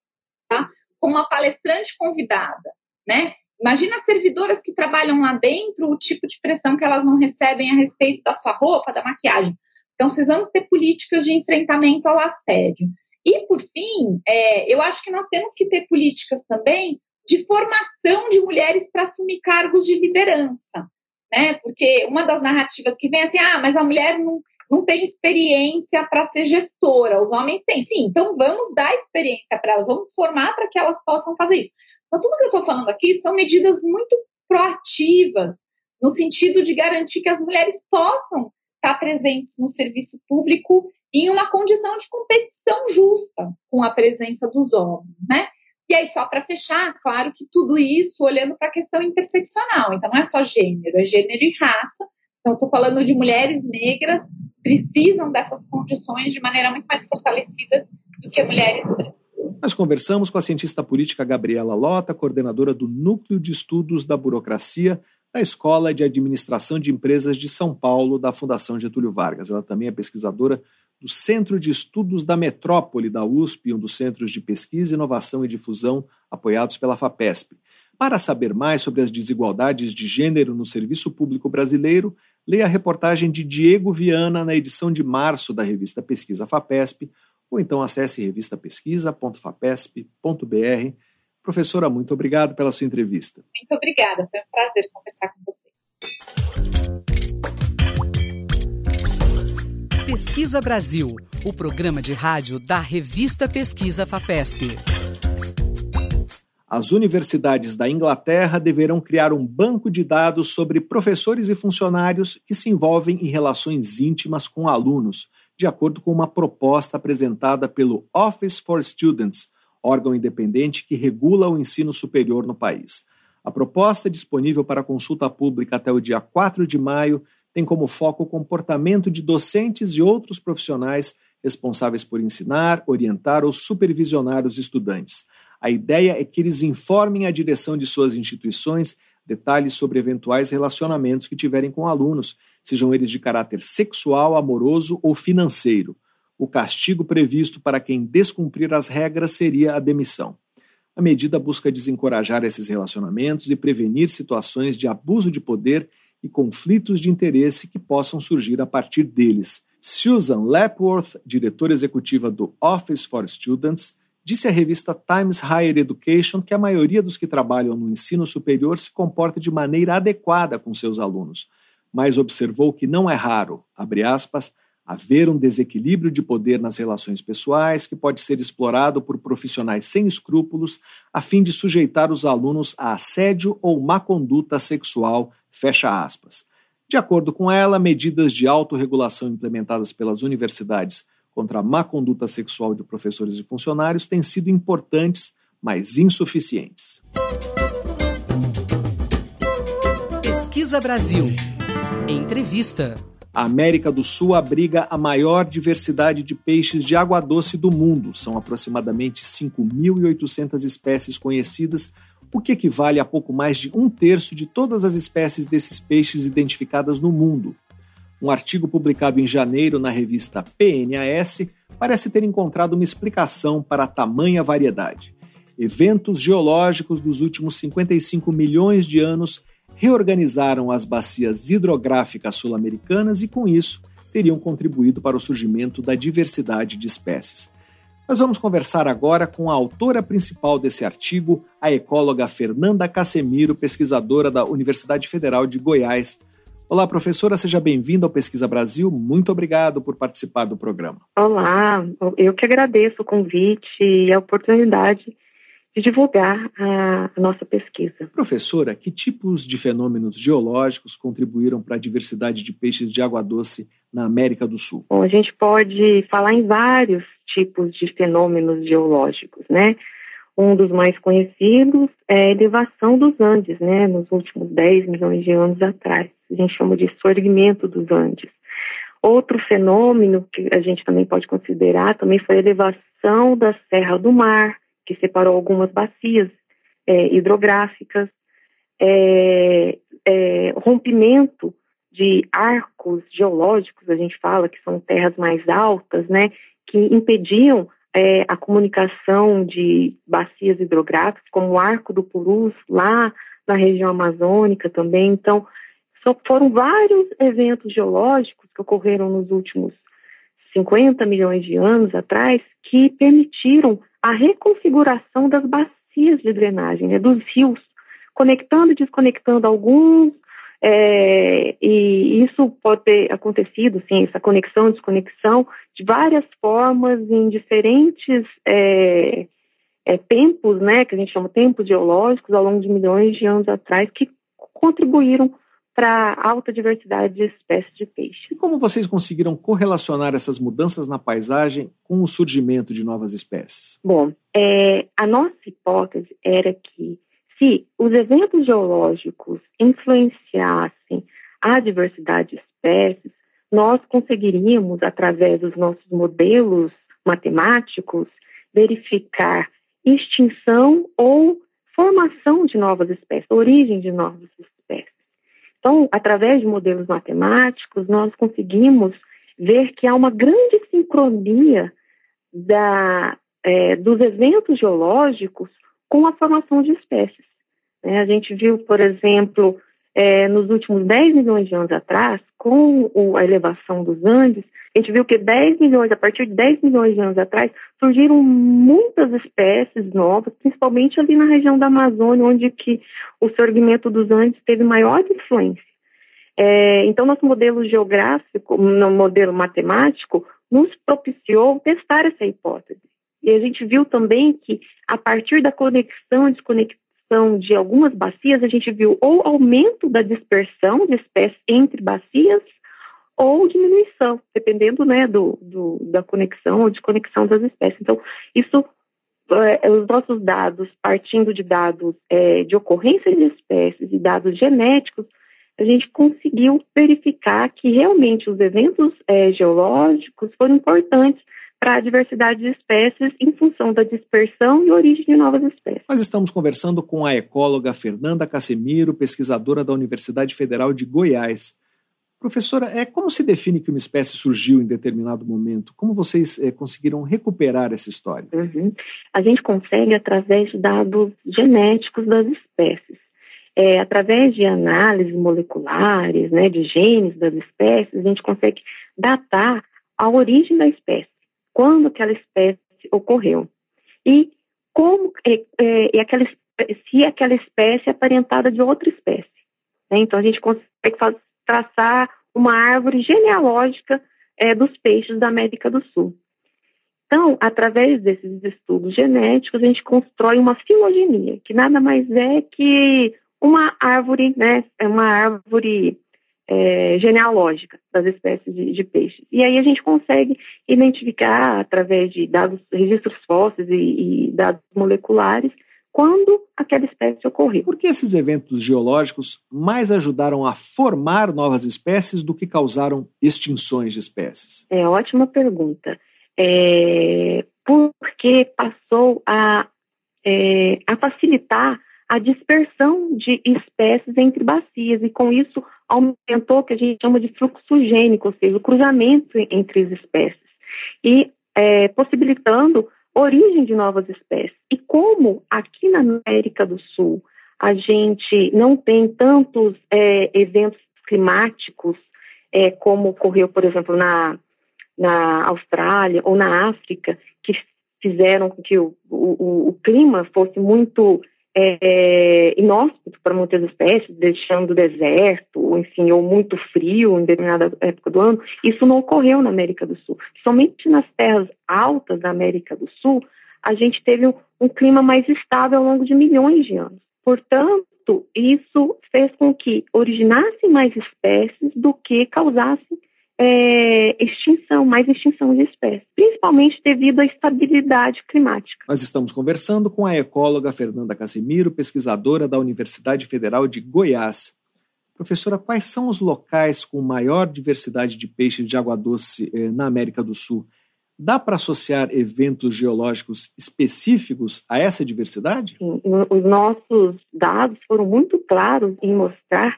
tá, com uma palestrante convidada, né? Imagina as servidoras que trabalham lá dentro, o tipo de pressão que elas não recebem a respeito da sua roupa, da maquiagem. Então, precisamos ter políticas de enfrentamento ao assédio. E, por fim, é, eu acho que nós temos que ter políticas também de formação de mulheres para assumir cargos de liderança. Né? Porque uma das narrativas que vem é assim, ah, mas a mulher não, não tem experiência para ser gestora, os homens têm. Sim, então vamos dar experiência para elas, vamos formar para que elas possam fazer isso. Então, tudo que eu estou falando aqui são medidas muito proativas, no sentido de garantir que as mulheres possam estar presentes no serviço público em uma condição de competição justa com a presença dos homens, né? E aí, só para fechar, claro que tudo isso olhando para a questão interseccional. Então, não é só gênero, é gênero e raça. Então, estou falando de mulheres negras precisam dessas condições de maneira muito mais fortalecida do que mulheres brancas.
Nós conversamos com a cientista política Gabriela Lota, coordenadora do Núcleo de Estudos da Burocracia da Escola de Administração de Empresas de São Paulo, da Fundação Getúlio Vargas. Ela também é pesquisadora do Centro de Estudos da Metrópole da USP, um dos centros de pesquisa, inovação e difusão apoiados pela FAPESP. Para saber mais sobre as desigualdades de gênero no serviço público brasileiro, leia a reportagem de Diego Viana na edição de março da revista Pesquisa FAPESP, ou então acesse revistapesquisa.fapesp.br. Professora, muito obrigado pela sua entrevista.
Muito obrigada, foi um prazer conversar com você.
Pesquisa Brasil, o programa de rádio da revista Pesquisa FAPESP.
As universidades da Inglaterra deverão criar um banco de dados sobre professores e funcionários que se envolvem em relações íntimas com alunos, de acordo com uma proposta apresentada pelo Office for Students, órgão independente que regula o ensino superior no país. A proposta, disponível para consulta pública até o dia 4 de maio, tem como foco o comportamento de docentes e outros profissionais responsáveis por ensinar, orientar ou supervisionar os estudantes. A ideia é que eles informem a direção de suas instituições detalhes sobre eventuais relacionamentos que tiverem com alunos, sejam eles de caráter sexual, amoroso ou financeiro. O castigo previsto para quem descumprir as regras seria a demissão. A medida busca desencorajar esses relacionamentos e prevenir situações de abuso de poder e conflitos de interesse que possam surgir a partir deles. Susan Lapworth, diretora executiva do Office for Students, disse à revista Times Higher Education que a maioria dos que trabalham no ensino superior se comporta de maneira adequada com seus alunos, mas observou que não é raro, aspas, haver um desequilíbrio de poder nas relações pessoais que pode ser explorado por profissionais sem escrúpulos a fim de sujeitar os alunos a assédio ou má conduta sexual Fecha aspas. De acordo com ela, medidas de autorregulação implementadas pelas universidades contra a má conduta sexual de professores e funcionários têm sido importantes, mas insuficientes.
Pesquisa Brasil. Entrevista.
A América do Sul abriga a maior diversidade de peixes de água doce do mundo. São aproximadamente 5.800 espécies conhecidas, o que equivale a pouco mais de um terço de todas as espécies desses peixes identificadas no mundo. Um artigo publicado em janeiro na revista PNAS parece ter encontrado uma explicação para a tamanha variedade. Eventos geológicos dos últimos 55 milhões de anos reorganizaram as bacias hidrográficas sul-americanas e, com isso, teriam contribuído para o surgimento da diversidade de espécies. Nós vamos conversar agora com a autora principal desse artigo, a ecóloga Fernanda Casemiro, pesquisadora da Universidade Federal de Goiás. Olá, professora, seja bem-vinda ao Pesquisa Brasil. Muito obrigado por participar do programa.
Olá, eu que agradeço o convite e a oportunidade de divulgar a nossa pesquisa.
Professora, que tipos de fenômenos geológicos contribuíram para a diversidade de peixes de água doce na América do Sul?
Bom, a gente pode falar em vários tipos de fenômenos geológicos, né? Um dos mais conhecidos é a elevação dos Andes, né, nos últimos 10 milhões de anos atrás. A gente chama de sorgimento dos Andes. Outro fenômeno que a gente também pode considerar também foi a elevação da Serra do Mar, que separou algumas bacias é, hidrográficas, é, é, rompimento de arcos geológicos, a gente fala que são terras mais altas, né, que impediam é, a comunicação de bacias hidrográficas, como o Arco do Purus, lá na região amazônica também. Então, foram vários eventos geológicos que ocorreram nos últimos 50 milhões de anos atrás que permitiram a reconfiguração das bacias de drenagem, né, dos rios, conectando e desconectando alguns, é, e isso pode ter acontecido, sim, essa conexão, desconexão, de várias formas, em diferentes é, é, tempos, né, que a gente chama tempos geológicos, ao longo de milhões de anos atrás, que contribuíram para a alta diversidade de espécies de peixe.
E como vocês conseguiram correlacionar essas mudanças na paisagem com o surgimento de novas espécies?
Bom, é, a nossa hipótese era que se os eventos geológicos influenciassem a diversidade de espécies, nós conseguiríamos, através dos nossos modelos matemáticos, verificar extinção ou formação de novas espécies, origem de novas espécies. Então, através de modelos matemáticos, nós conseguimos ver que há uma grande sincronia da, é, dos eventos geológicos com a formação de espécies. É, a gente viu, por exemplo, é, nos últimos 10 milhões de anos atrás, com o, a elevação dos Andes, a gente viu que 10 milhões, a partir de 10 milhões de anos atrás, surgiram muitas espécies novas, principalmente ali na região da Amazônia, onde que o sorgimento dos Andes teve maior influência. É, então, nosso modelo geográfico, no modelo matemático, nos propiciou testar essa hipótese. E a gente viu também que, a partir da conexão e desconexão de algumas bacias, a gente viu ou aumento da dispersão de espécies entre bacias ou diminuição, dependendo né, do, do, da conexão ou desconexão das espécies. Então, isso, é, os nossos dados, partindo de dados é, de ocorrência de espécies e dados genéticos, a gente conseguiu verificar que realmente os eventos é, geológicos foram importantes para a diversidade de espécies em função da dispersão e origem de novas espécies.
Nós estamos conversando com a ecóloga Fernanda Casemiro, pesquisadora da Universidade Federal de Goiás. Professora, é como se define que uma espécie surgiu em determinado momento? Como vocês é, conseguiram recuperar essa história?
Uhum. A gente consegue através de dados genéticos das espécies. É, através de análises moleculares, né, de genes das espécies, a gente consegue datar a origem da espécie, quando aquela espécie ocorreu e como é, é, aquela, se aquela espécie é aparentada de outra espécie. Né? Então a gente consegue fazer, traçar uma árvore genealógica é, dos peixes da América do Sul. Então, através desses estudos genéticos, a gente constrói uma filogenia, que nada mais é que uma árvore, né, é uma árvore é, genealógica das espécies de, de, peixes. E aí a gente consegue identificar, através de dados, registros fósseis e, e dados moleculares, quando aquela espécie ocorreu.
Por que esses eventos geológicos mais ajudaram a formar novas espécies do que causaram extinções de espécies?
É ótima pergunta. É, porque passou a, é, a facilitar a dispersão de espécies entre bacias e com isso aumentou o que a gente chama de fluxo gênico, ou seja, o cruzamento entre as espécies e é, possibilitando origem de novas espécies. E como aqui na América do Sul a gente não tem tantos é, eventos climáticos é, como ocorreu, por exemplo, na, na Austrália ou na África, que fizeram com que o, o, o clima fosse muito é, inóspito para muitas espécies, deixando deserto, enfim, ou muito frio em determinada época do ano, isso não ocorreu na América do Sul. Somente nas terras altas da América do Sul, a gente teve um, um clima mais estável ao longo de milhões de anos. Portanto, isso fez com que originassem mais espécies do que causassem é, extinção, mais extinção de espécies, principalmente devido à estabilidade climática.
Nós estamos conversando com a ecóloga Fernanda Casimiro, pesquisadora da Universidade Federal de Goiás. Professora, quais são os locais com maior diversidade de peixes de água doce eh, na América do Sul? Dá para associar eventos geológicos específicos a essa diversidade?
Sim, os nossos dados foram muito claros em mostrar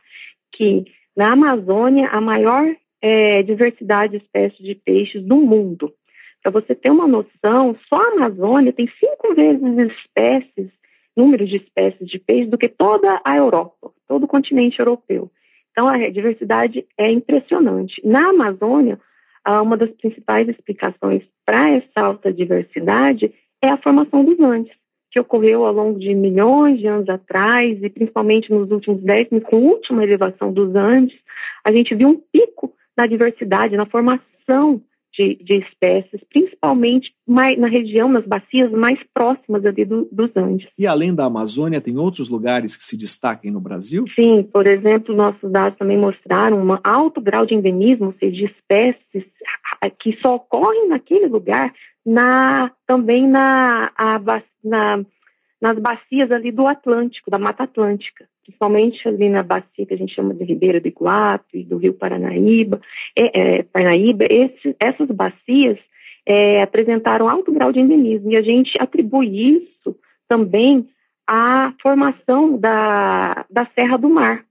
que na Amazônia a maior é, diversidade de espécies de peixes do mundo. Para você ter uma noção, só a Amazônia tem cinco vezes espécies, número de espécies de peixes do que toda a Europa, todo o continente europeu. Então a diversidade é impressionante. Na Amazônia, uma das principais explicações para essa alta diversidade é a formação dos Andes, que ocorreu ao longo de milhões de anos atrás e principalmente nos últimos dez com a última elevação dos Andes, a gente viu um pico na diversidade, na formação de, de espécies, principalmente mais, na região, nas bacias mais próximas ali do, dos Andes.
E além da Amazônia, tem outros lugares que se destaquem no Brasil?
Sim, por exemplo, nossos dados também mostraram um alto grau de endemismo, ou seja, de espécies que só ocorrem naquele lugar, na, também na, a, na, nas bacias ali do Atlântico, da Mata Atlântica principalmente ali na bacia que a gente chama de Ribeira do Iguape, do Rio Paranaíba, é, é, Paranaíba, esse, essas bacias é, apresentaram alto grau de endemismo e a gente atribui isso também à formação da, da Serra do Mar.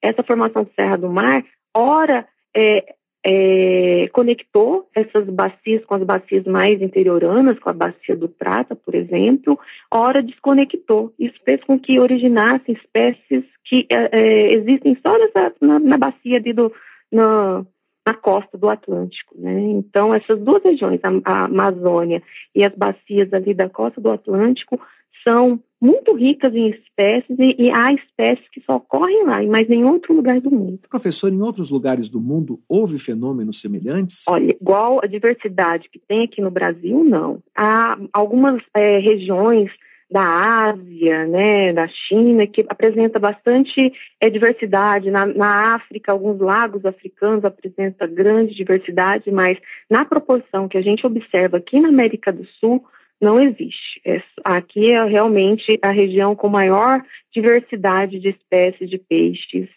Essa formação da Serra do Mar, ora é, é, conectou essas bacias com as bacias mais interioranas, com a bacia do Prata, por exemplo, ora desconectou. Isso fez com que originassem espécies que é, é, existem só nessa, na, na bacia ali do, na, na costa do Atlântico. Né? Então, essas duas regiões, a, a Amazônia e as bacias ali da costa do Atlântico, são muito ricas em espécies e, e, há espécies que só ocorrem lá, mas em outro lugar do mundo.
Professor, em outros lugares do mundo houve fenômenos semelhantes?
Olha, igual a diversidade que tem aqui no Brasil, não. Há algumas é, regiões da Ásia, né, da China, que apresenta bastante é, diversidade. Na, na, África, alguns lagos africanos apresentam grande diversidade, mas na proporção que a gente observa aqui na América do Sul, não existe. É, aqui é realmente a região com maior diversidade de espécies de peixes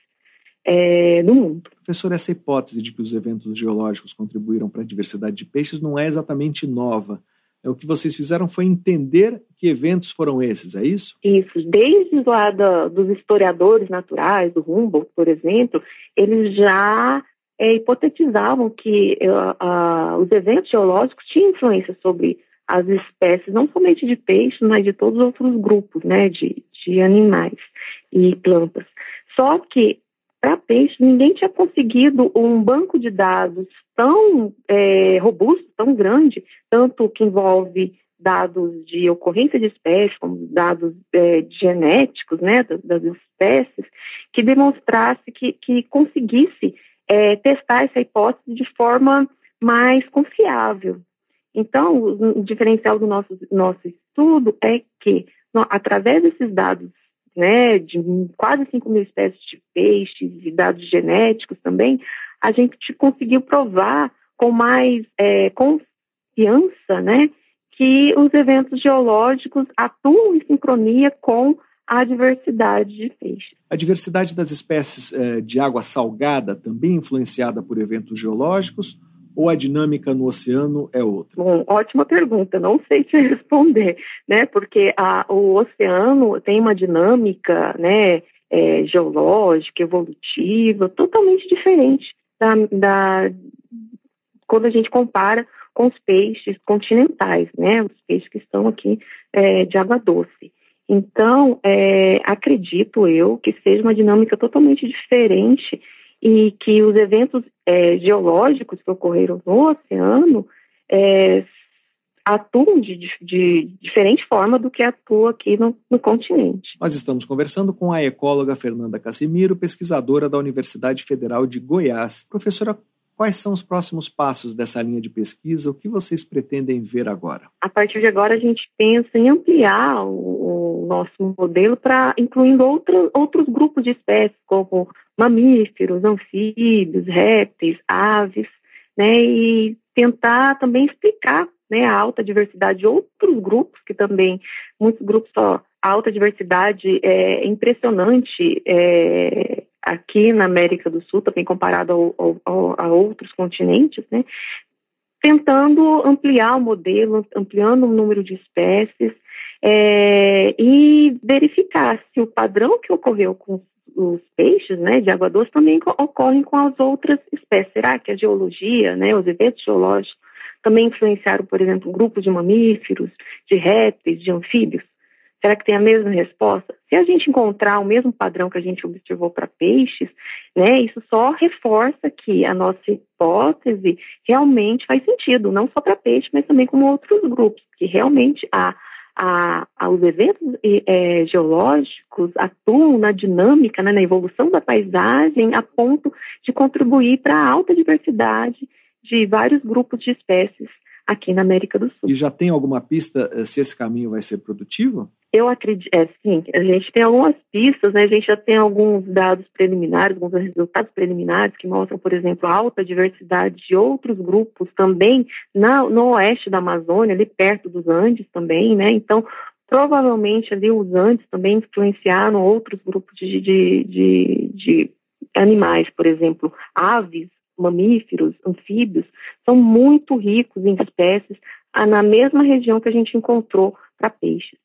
é, do mundo.
Professor, essa hipótese de que os eventos geológicos contribuíram para a diversidade de peixes não é exatamente nova. É, o que vocês fizeram foi entender que eventos foram esses, é isso?
Isso. Desde lá do, dos historiadores naturais, do Humboldt, por exemplo, eles já é, hipotetizavam que uh, uh, os eventos geológicos tinham influência sobre as espécies, não somente de peixes, mas de todos os outros grupos, né, de, de animais e plantas. Só que para peixe ninguém tinha conseguido um banco de dados tão é, robusto, tão grande, tanto que envolve dados de ocorrência de espécies, como dados é, genéticos, né, das, das, espécies, que demonstrasse que, que conseguisse é, testar essa hipótese de forma mais confiável. Então, o diferencial do nosso, nosso estudo é que, através desses dados, né, de quase 5 mil espécies de peixes e dados genéticos também, a gente conseguiu provar com mais é, confiança, né, que os eventos geológicos atuam em sincronia com a diversidade de peixes.
A diversidade das espécies eh, de água salgada também influenciada por eventos geológicos ou a dinâmica no oceano é outra?
Bom, ótima pergunta. Não sei te responder, né? Porque a, o oceano tem uma dinâmica, né? É, geológica, evolutiva, totalmente diferente da, da quando a gente compara com os peixes continentais, né? Os peixes que estão aqui é, de água doce. Então, é, acredito eu que seja uma dinâmica totalmente diferente e que os eventos é, geológicos que ocorreram no oceano é, atuam de, de, diferente forma do que atua aqui no, no, continente.
Nós estamos conversando com a ecóloga Fernanda Casimiro, pesquisadora da Universidade Federal de Goiás. Professora, quais são os próximos passos dessa linha de pesquisa? O que vocês pretendem ver agora?
A partir de agora, a gente pensa em ampliar o, o nosso modelo para incluindo outro, outros grupos de espécies, como mamíferos, anfíbios, répteis, aves, né, e tentar também explicar né, a alta diversidade de outros grupos, que também, muitos grupos só, a alta diversidade é impressionante é, aqui na América do Sul, também comparado ao, ao, a outros continentes, né, tentando ampliar o modelo, ampliando o número de espécies é, e verificar se o padrão que ocorreu com os peixes né, de água doce também ocorrem com as outras espécies. Será que a geologia, né, os eventos geológicos, também influenciaram, por exemplo, grupos de mamíferos, de répteis, de anfíbios? Será que tem a mesma resposta? Se a gente encontrar o mesmo padrão que a gente observou para peixes, né, isso só reforça que a nossa hipótese realmente faz sentido, não só para peixe, mas também com outros grupos, que realmente há a, a, os eventos é, geológicos atuam na dinâmica, né, na evolução da paisagem, a ponto de contribuir para a alta diversidade de vários grupos de espécies aqui na América do Sul.
E já tem alguma pista eh, se esse caminho vai ser produtivo?
Eu acredito, é, sim, a gente tem algumas pistas, né? A gente já tem alguns dados preliminares, alguns resultados preliminares que mostram, por exemplo, a alta diversidade de outros grupos também na, no oeste da Amazônia, ali perto dos Andes também, né? Então, provavelmente ali os Andes também influenciaram outros grupos de, de, de, de animais, por exemplo, aves, mamíferos, anfíbios, são muito ricos em espécies na mesma região que a gente encontrou para peixes.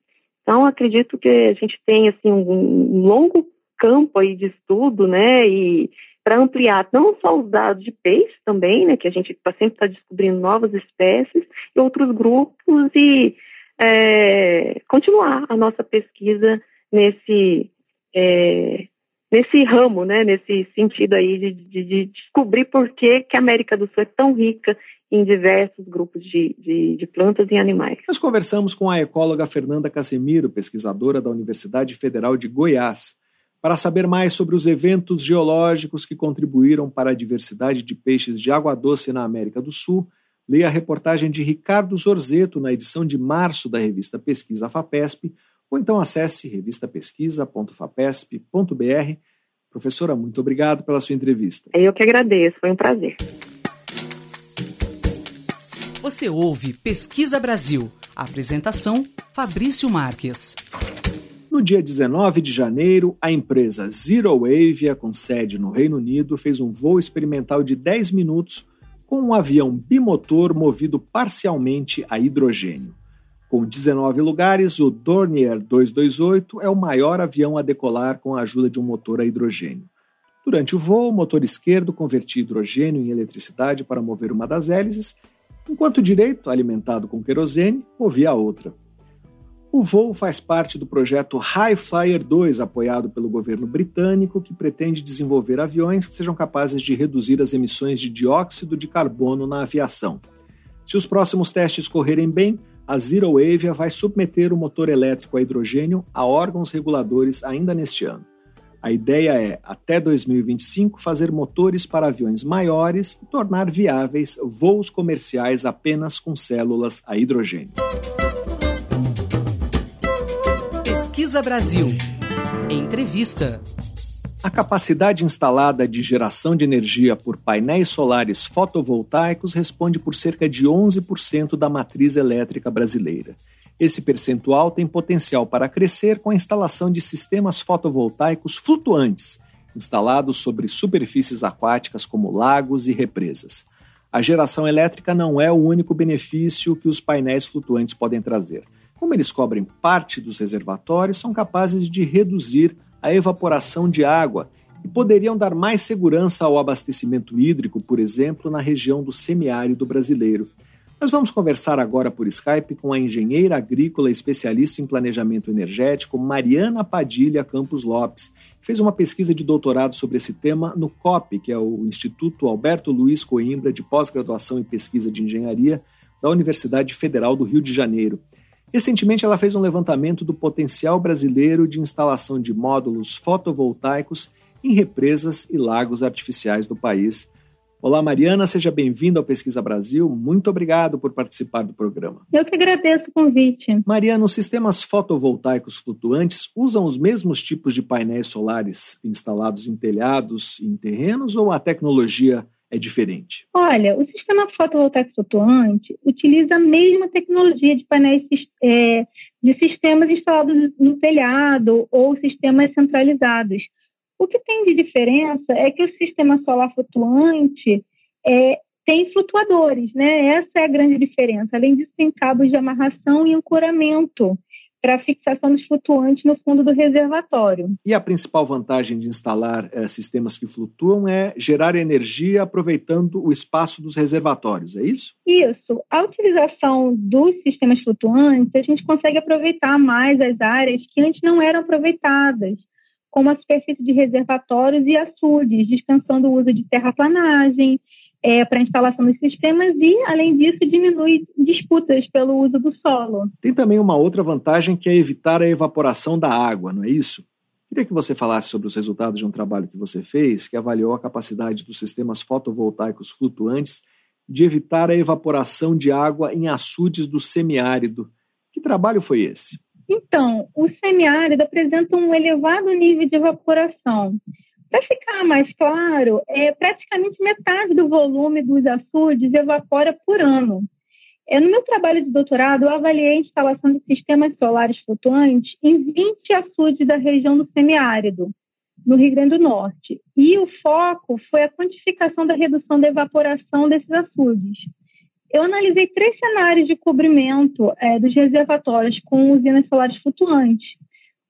Então, acredito que a gente tem assim um longo campo aí de estudo, né, e para ampliar não só os dados de peixe também, né, que a gente tá, sempre está descobrindo novas espécies e outros grupos e é, continuar a nossa pesquisa nesse é, nesse ramo, né, nesse sentido aí de, de, de, descobrir por que, que a América do Sul é tão rica em diversos grupos de, de, de, plantas e animais.
Nós conversamos com a ecóloga Fernanda Casemiro, pesquisadora da Universidade Federal de Goiás, para saber mais sobre os eventos geológicos que contribuíram para a diversidade de peixes de água doce na América do Sul. Leia a reportagem de Ricardo Zorzeto na edição de março da revista Pesquisa FAPESP, ou então acesse revistapesquisa.fapesp.br. Professora, muito obrigado pela sua entrevista.
Eu que agradeço, foi um prazer.
Você ouve Pesquisa Brasil. Apresentação: Fabrício Marques.
No dia 19 de janeiro, a empresa Zero Avia, com sede no Reino Unido, fez um voo experimental de 10 minutos com um avião bimotor movido parcialmente a hidrogênio. Com 19 lugares, o Dornier 228 é o maior avião a decolar com a ajuda de um motor a hidrogênio. Durante o voo, o motor esquerdo convertia hidrogênio em eletricidade para mover uma das hélices, enquanto o direito, alimentado com querosene, movia a outra. O voo faz parte do projeto High Flyer 2, apoiado pelo governo britânico, que pretende desenvolver aviões que sejam capazes de reduzir as emissões de dióxido de carbono na aviação. Se os próximos testes correrem bem, a Zero Avia vai submeter o motor elétrico a hidrogênio a órgãos reguladores ainda neste ano. A ideia é, até 2025, fazer motores para aviões maiores e tornar viáveis voos comerciais apenas com células a hidrogênio.
Pesquisa Brasil. Entrevista.
A capacidade instalada de geração de energia por painéis solares fotovoltaicos responde por cerca de 11% da matriz elétrica brasileira. Esse percentual tem potencial para crescer com a instalação de sistemas fotovoltaicos flutuantes, instalados sobre superfícies aquáticas como lagos e represas. A geração elétrica não é o único benefício que os painéis flutuantes podem trazer. Como eles cobrem parte dos reservatórios, são capazes de reduzir a evaporação de água e poderiam dar mais segurança ao abastecimento hídrico, por exemplo, na região do semiárido brasileiro. Nós vamos conversar agora por Skype com a engenheira agrícola especialista em planejamento energético Mariana Padilha Campos Lopes, que fez uma pesquisa de doutorado sobre esse tema no COP, que é o Instituto Alberto Luiz Coimbra de Pós-Graduação em Pesquisa de Engenharia. da Universidade Federal do Rio de Janeiro. Recentemente, ela fez um levantamento do potencial brasileiro de instalação de módulos fotovoltaicos em represas e lagos artificiais do país. Olá, Mariana, seja bem-vinda ao Pesquisa Brasil. Muito obrigado por participar do programa.
Eu que agradeço o convite.
Mariana, os sistemas fotovoltaicos flutuantes usam os mesmos tipos de painéis solares instalados em telhados e em terrenos ou a tecnologia é diferente?
Olha, o sistema fotovoltaico flutuante utiliza a mesma tecnologia de painéis é, de sistemas instalados no telhado ou sistemas centralizados o que tem de diferença é que o sistema solar flutuante é, tem flutuadores, né? Essa é a grande diferença. Além disso, tem cabos de amarração e ancoramento para a fixação dos flutuantes no fundo do reservatório.
E a principal vantagem de instalar é, sistemas que flutuam é gerar energia aproveitando o espaço dos reservatórios, é isso?
Isso. A utilização dos sistemas flutuantes, a gente consegue aproveitar mais as áreas que antes não eram aproveitadas como a superfície de reservatórios e açudes, dispensando o uso de terraplanagem é, para a instalação dos sistemas e, além disso, diminui disputas pelo uso do solo.
Tem também uma outra vantagem que é evitar a evaporação da água, não é isso? Queria que você falasse sobre os resultados de um trabalho que você fez, que avaliou a capacidade dos sistemas fotovoltaicos flutuantes de evitar a evaporação de água em açudes do semiárido. Que trabalho foi esse?
Então, o semiárido apresenta um elevado nível de evaporação. Para ficar mais claro, é, praticamente metade do volume dos açudes evapora por ano. É, no meu trabalho de doutorado, eu avaliei a instalação de sistemas solares flutuantes em 20 açudes da região do semiárido, no Rio Grande do Norte. E o foco foi a quantificação da redução da evaporação desses açudes. Eu analisei três cenários de cobrimento é, dos reservatórios com usinas solares flutuantes.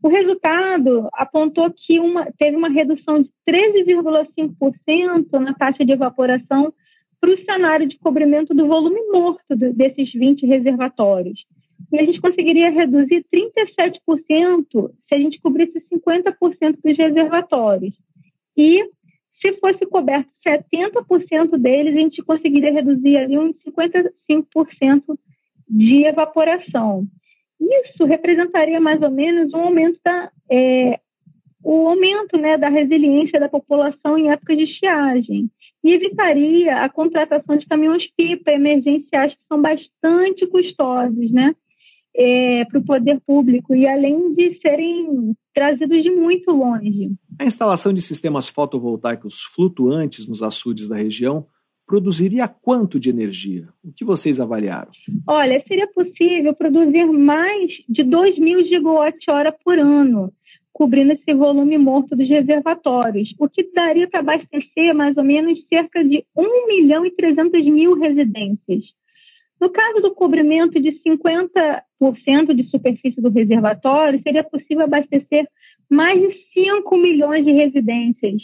O resultado apontou que uma, teve uma redução de 13,5% na taxa de evaporação para o cenário de cobrimento do volume morto desses 20 reservatórios. E a gente conseguiria reduzir 37% se a gente cobrisse 50% dos reservatórios. E se fosse coberto 70% deles, a gente conseguiria reduzir ali uns 55% de evaporação. Isso representaria mais ou menos um aumento da, é, o aumento né, da resiliência da população em época de estiagem e evitaria a contratação de caminhões-pipa emergenciais que são bastante custosos, né? é, para o poder público e além de serem trazidos de muito longe.
A instalação de sistemas fotovoltaicos flutuantes nos açudes da região produziria quanto de energia? O que vocês avaliaram?
Olha, seria possível produzir mais de 2 mil gigawatt-hora por ano, cobrindo esse volume morto dos reservatórios, o que daria para abastecer mais ou menos cerca de 1 milhão e 300 mil residências. No caso do cobrimento de 50% de superfície do reservatório, seria possível abastecer mais de 5 milhões de residências.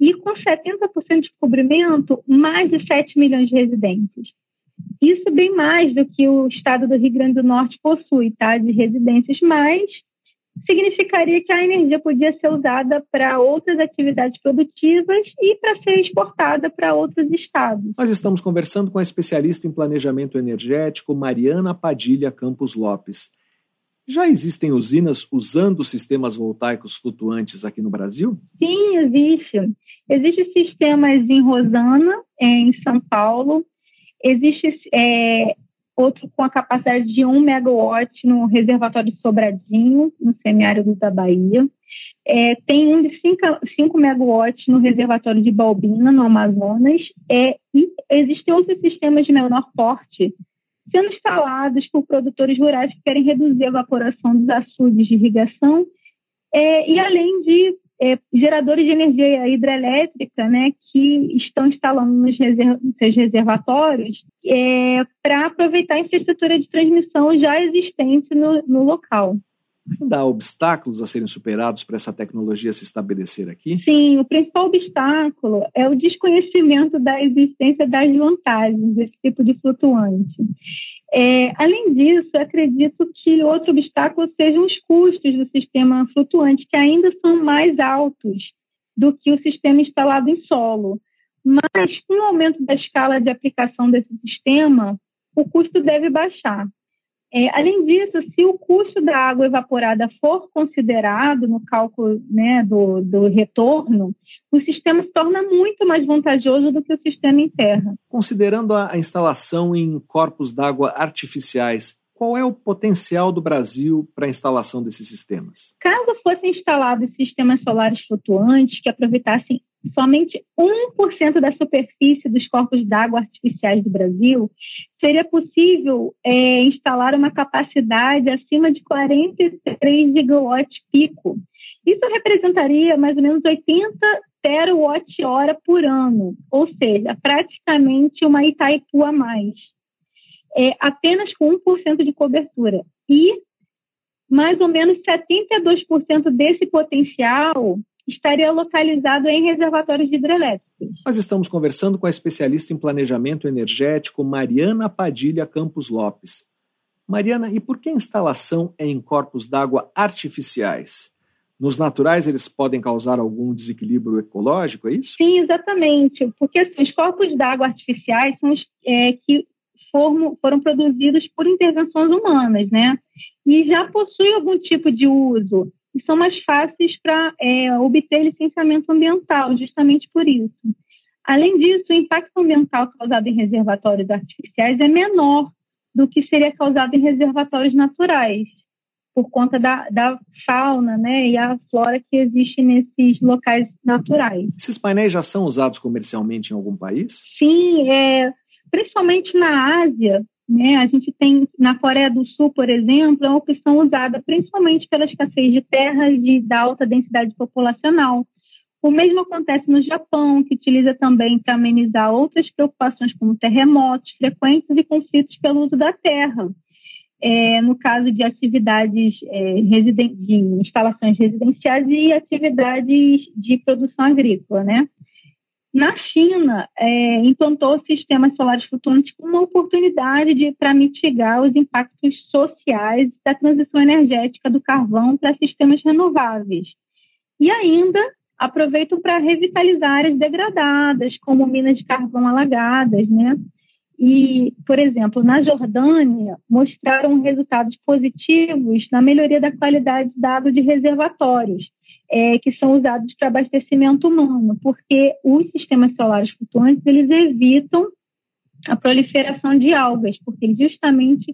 E com 70% de cobrimento, mais de 7 milhões de residências. Isso é bem mais do que o estado do Rio Grande do Norte possui, tá? De residências, mas significaria que a energia podia ser usada para outras atividades produtivas e para ser exportada para outros estados.
Nós estamos conversando com a especialista em planejamento energético Mariana Padilha Campos Lopes. Já existem usinas usando sistemas voltaicos flutuantes aqui no Brasil?
Sim, existe. Existem sistemas em Rosana, em São Paulo. Existe é, outro com a capacidade de 1 megawatt no reservatório Sobradinho, no semiárido da Bahia. É, tem um de 5, 5 megawatts no reservatório de Balbina, no Amazonas. É, e existem outros sistemas de menor porte sendo instalados por produtores rurais que querem reduzir a evaporação dos açudes de irrigação é, e além de é, geradores de energia hidrelétrica, né, que estão instalando nos reserv seus reservatórios é, para aproveitar a infraestrutura de transmissão já existente no, no local.
Ainda há obstáculos a serem superados para essa tecnologia se estabelecer aqui?
Sim, o principal obstáculo é o desconhecimento da existência das vantagens desse tipo de flutuante. É, além disso, acredito que outro obstáculo sejam os custos do sistema flutuante, que ainda são mais altos do que o sistema instalado em solo. Mas, com o aumento da escala de aplicação desse sistema, o custo deve baixar. É, além disso, se o custo da água evaporada for considerado no cálculo né, do, do retorno, o sistema se torna muito mais vantajoso do que o sistema em terra.
Considerando a instalação em corpos d'água artificiais, qual é o potencial do Brasil para a instalação desses sistemas?
Caso fossem instalados sistemas solares flutuantes que aproveitassem somente 1% da superfície dos corpos d'água artificiais do Brasil, seria possível é, instalar uma capacidade acima de 43 gigawatts pico. Isso representaria mais ou menos 80 terawatt-hora por ano, ou seja, praticamente uma Itaipu a mais, é, apenas com 1% de cobertura. E mais ou menos 72% desse potencial estaria localizado em reservatórios de hidrelétricos.
Nós estamos conversando com a especialista em planejamento energético Mariana Padilha Campos Lopes. Mariana, e por que a instalação é em corpos d'água artificiais? Nos naturais eles podem causar algum desequilíbrio ecológico, é isso?
Sim, exatamente. Porque assim, os corpos d'água artificiais são os é, que foram, foram produzidos por intervenções humanas, né? E já possuem algum tipo de uso e são mais fáceis para é, obter licenciamento ambiental, justamente por isso. Além disso, o impacto ambiental causado em reservatórios artificiais é menor do que seria causado em reservatórios naturais, por conta da, da fauna né, e a flora que existe nesses locais naturais.
Esses painéis já são usados comercialmente em algum país?
Sim, é, principalmente na Ásia, né? A gente tem, na Coreia do Sul, por exemplo, é uma opção usada principalmente pela escassez de terras de, da alta densidade populacional. O mesmo acontece no Japão, que utiliza também para amenizar outras preocupações como terremotos frequentes e conflitos pelo uso da terra. É, no caso de atividades é, de instalações residenciais e atividades de produção agrícola, né? Na China, é, implantou sistemas solares flutuantes como uma oportunidade para mitigar os impactos sociais da transição energética do carvão para sistemas renováveis. E ainda aproveitam para revitalizar áreas degradadas, como minas de carvão alagadas, né? E, por exemplo, na Jordânia, mostraram resultados positivos na melhoria da qualidade da água de reservatórios, é, que são usados para abastecimento humano, porque os sistemas solares flutuantes eles evitam a proliferação de algas, porque justamente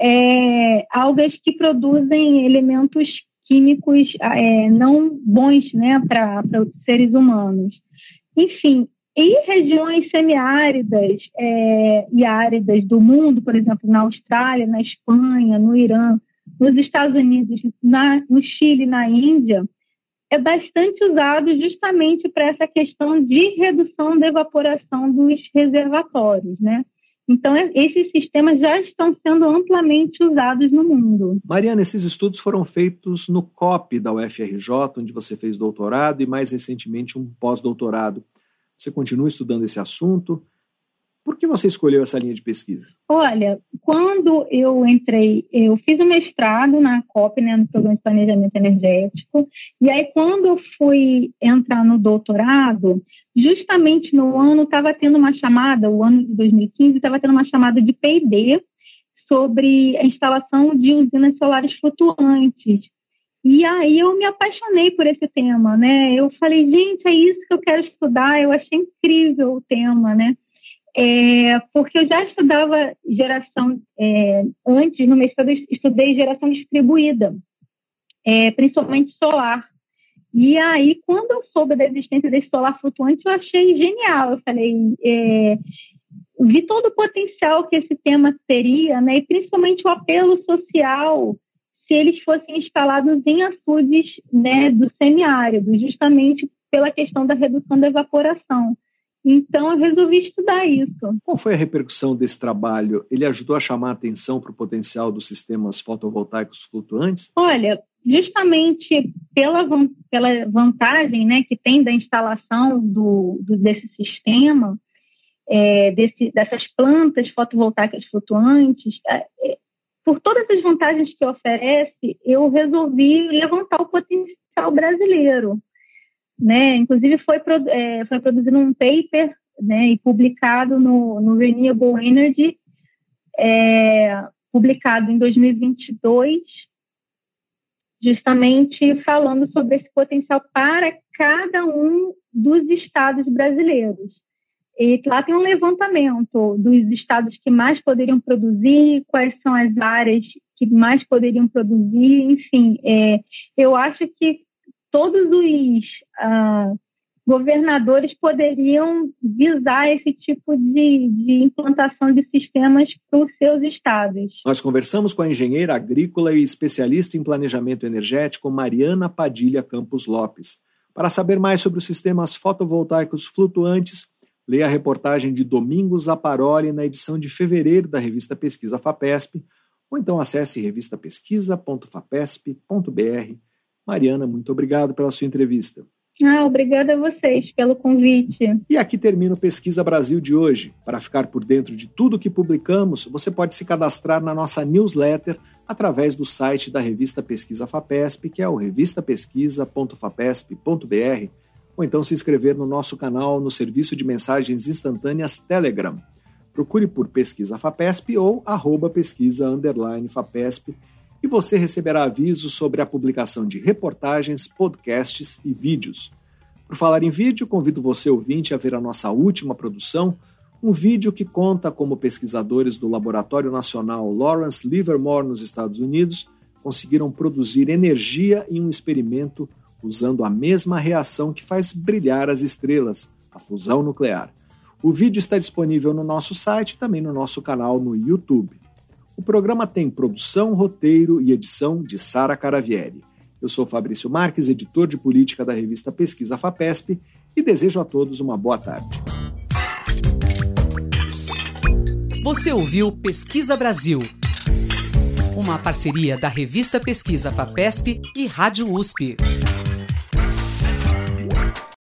é, algas que produzem elementos químicos é, não bons né, para os seres humanos. Enfim, em regiões semiáridas é, e áridas do mundo, por exemplo, na Austrália, na Espanha, no Irã, nos Estados Unidos, na, no Chile, na Índia, é bastante usado justamente para essa questão de redução da evaporação dos reservatórios, né? Então, é, esses sistemas já estão sendo amplamente usados no mundo.
Mariana, esses estudos foram feitos no COP da UFRJ, onde você fez doutorado e, mais recentemente, um pós-doutorado. Você continua estudando esse assunto? Por que você escolheu essa linha de pesquisa?
Olha, quando eu entrei, eu fiz um mestrado na COP, né, no Programa de Planejamento Energético, e aí quando eu fui entrar no doutorado, justamente no ano estava tendo uma chamada, o ano de 2015, estava tendo uma chamada de P&D sobre a instalação de usinas solares flutuantes. E aí eu me apaixonei por esse tema, né? Eu falei, gente, é isso que eu quero estudar. Eu achei incrível o tema, né? É, porque eu já estudava geração, é, antes, no mestrado, estudei geração distribuída, é, principalmente solar. E aí, quando eu soube da existência desse solar flutuante, eu achei genial. Eu falei, é, vi todo o potencial que esse tema teria, né, e principalmente o apelo social se eles fossem instalados em açudes né, do semiárido, justamente pela questão da redução da evaporação. Então, eu resolvi estudar isso.
Qual foi a repercussão desse trabalho? Ele ajudou a chamar a atenção para o potencial dos sistemas fotovoltaicos flutuantes?
Olha, justamente pela, pela vantagem né, que tem da instalação do, do desse sistema, é, desse, dessas plantas fotovoltaicas flutuantes, é, é, por todas as vantagens que oferece, eu resolvi levantar o potencial brasileiro né? Inclusive foi, é, foi produzido um paper né, e publicado no, no Renewable Energy é, publicado em 2022, justamente falando sobre esse potencial para cada um dos estados brasileiros. E lá tem um levantamento dos estados que mais poderiam produzir, quais são as áreas que mais poderiam produzir, enfim. É, eu acho que todos os uh, governadores poderiam visar esse tipo de, de implantação de sistemas para os seus estados.
Nós conversamos com a engenheira agrícola e especialista em planejamento energético Mariana Padilha Campos Lopes. Para saber mais sobre os sistemas fotovoltaicos flutuantes, leia a reportagem de Domingos Aparoli na edição de fevereiro da revista Pesquisa FAPESP, ou então acesse revistapesquisa.fapesp.br. Mariana, muito obrigado pela sua entrevista.
Ah, obrigada a vocês pelo convite.
E aqui termina o Pesquisa Brasil de hoje. Para ficar por dentro de tudo que publicamos, você pode se cadastrar na nossa newsletter através do site da revista Pesquisa FAPESP, que é o revistapesquisa.fapesp.br, ou então se inscrever no nosso canal no serviço de mensagens instantâneas Telegram. Procure por Pesquisa FAPESP ou arroba pesquisa FAPESP e você receberá avisos sobre a publicação de reportagens, podcasts e vídeos. Por falar em vídeo, convido você, ouvinte, a ver a nossa última produção, um vídeo que conta como pesquisadores do Laboratório Nacional Lawrence Livermore, nos Estados Unidos, conseguiram produzir energia em um experimento usando a mesma reação que faz brilhar as estrelas, a fusão nuclear. O vídeo está disponível no nosso site e também no nosso canal no YouTube. O programa tem produção, roteiro e edição de Sara Caravieri. Eu sou Fabrício Marques, editor de política da revista Pesquisa FAPESP, e desejo a todos uma boa tarde.
Você ouviu Pesquisa Brasil, uma parceria da revista Pesquisa FAPESP e Rádio USP.